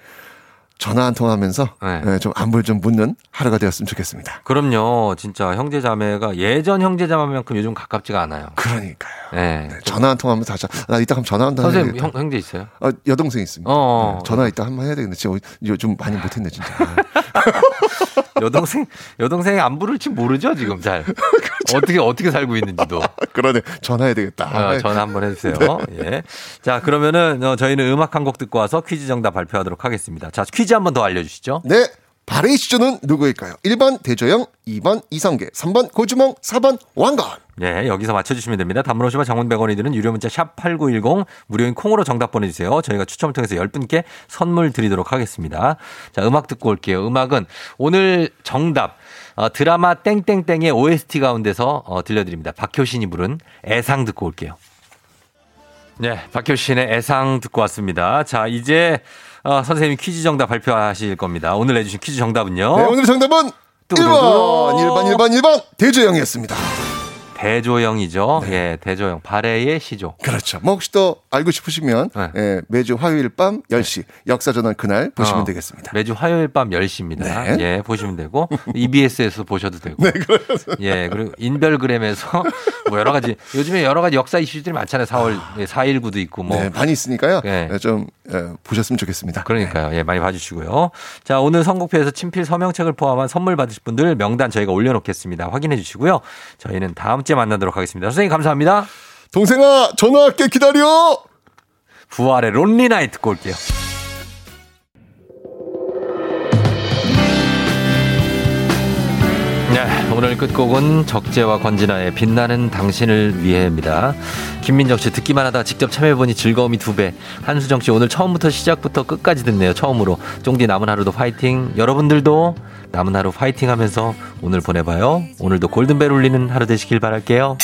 전화 한 통 하면서 네. 예, 좀 안부를 좀 묻는 하루가 되었으면 좋겠습니다. 그럼요. 진짜 형제 자매가 예전 형제 자매만큼 요즘 가깝지가 않아요. 그러니까요. 네. 전화 한 통 하면서 다시, 나 이따 그럼 전화 한번 선생님. 형, 형제 있어요? 어, 여동생 있습니다. 어. 네, 전화 이따 한번 해야 되겠는데 지금 요즘 많이 못했네 진짜. 여동생, 여동생의 안부를 지금 모르죠, 지금 잘. 어떻게, 어떻게 살고 있는지도. 그러네 전화해야 되겠다. 어, 전화 한번 해주세요. 예. 자, 그러면은 어, 저희는 음악 한 곡 듣고 와서 퀴즈 정답 발표하도록 하겠습니다. 자, 퀴즈 한번 더 알려주시죠. 네. 발의 시조는 누구일까요? 1번 대조영, 2번 이성계, 3번 고주몽, 4번 왕건. 네, 여기서 맞춰주시면 됩니다. 단문 50원 장문 100원이 드는 유료 문자 샵 8910 무료인 콩으로 정답 보내주세요. 저희가 추첨을 통해서 10분께 선물 드리도록 하겠습니다. 자, 음악 듣고 올게요. 음악은 오늘 정답 어, 드라마 땡땡땡의 OST 가운데서 어, 들려드립니다. 박효신이 부른 애상 듣고 올게요. 네, 박효신의 애상 듣고 왔습니다. 자, 이제 어, 선생님이 퀴즈 정답 발표하실 겁니다. 오늘 내주신 퀴즈 정답은요. 네, 오늘 정답은 1번, 1번, 1번, 1번, 대조영이었습니다. 대조영이죠. 예, 대조영. 발해의 시조. 그렇죠. 뭐 혹시 또 알고 싶으시면 예, 매주 화요일 밤 10시 역사전환 그날 보시면 어, 되겠습니다. 매주 화요일 밤 10시입니다. 네. 예, 보시면 되고 EBS에서 보셔도 되고. 네, 그렇습니다. 예, 그리고 인별그램에서 뭐 여러 가지 요즘에 여러 가지 역사 이슈들이 많잖아요. 4월 419도 있고 뭐 네, 많이 있으니까요. 예. 예, 좀 예, 보셨으면 좋겠습니다. 그러니까요. 예, 많이 봐 주시고요. 자, 오늘 선곡표에서 친필 서명책을 포함한 선물 받으실 분들 명단 저희가 올려 놓겠습니다. 확인해 주시고요. 저희는 다음 주에 만나도록 하겠습니다. 선생님 감사합니다. 동생아, 전화할게 기다려. 부활의 론리 나이트 듣고 올게요. 네, 오늘 끝곡은 적재와 권진아의 빛나는 당신을 위해입니다. 김민정 씨 듣기만 하다 직접 참여해보니 즐거움이 두 배. 한수정 씨 오늘 처음부터 시작부터 끝까지 듣네요. 처음으로. 쫑디 남은 하루도 파이팅. 여러분들도 남은 하루 파이팅 하면서 오늘 보내봐요. 오늘도 골든벨 울리는 하루 되시길 바랄게요.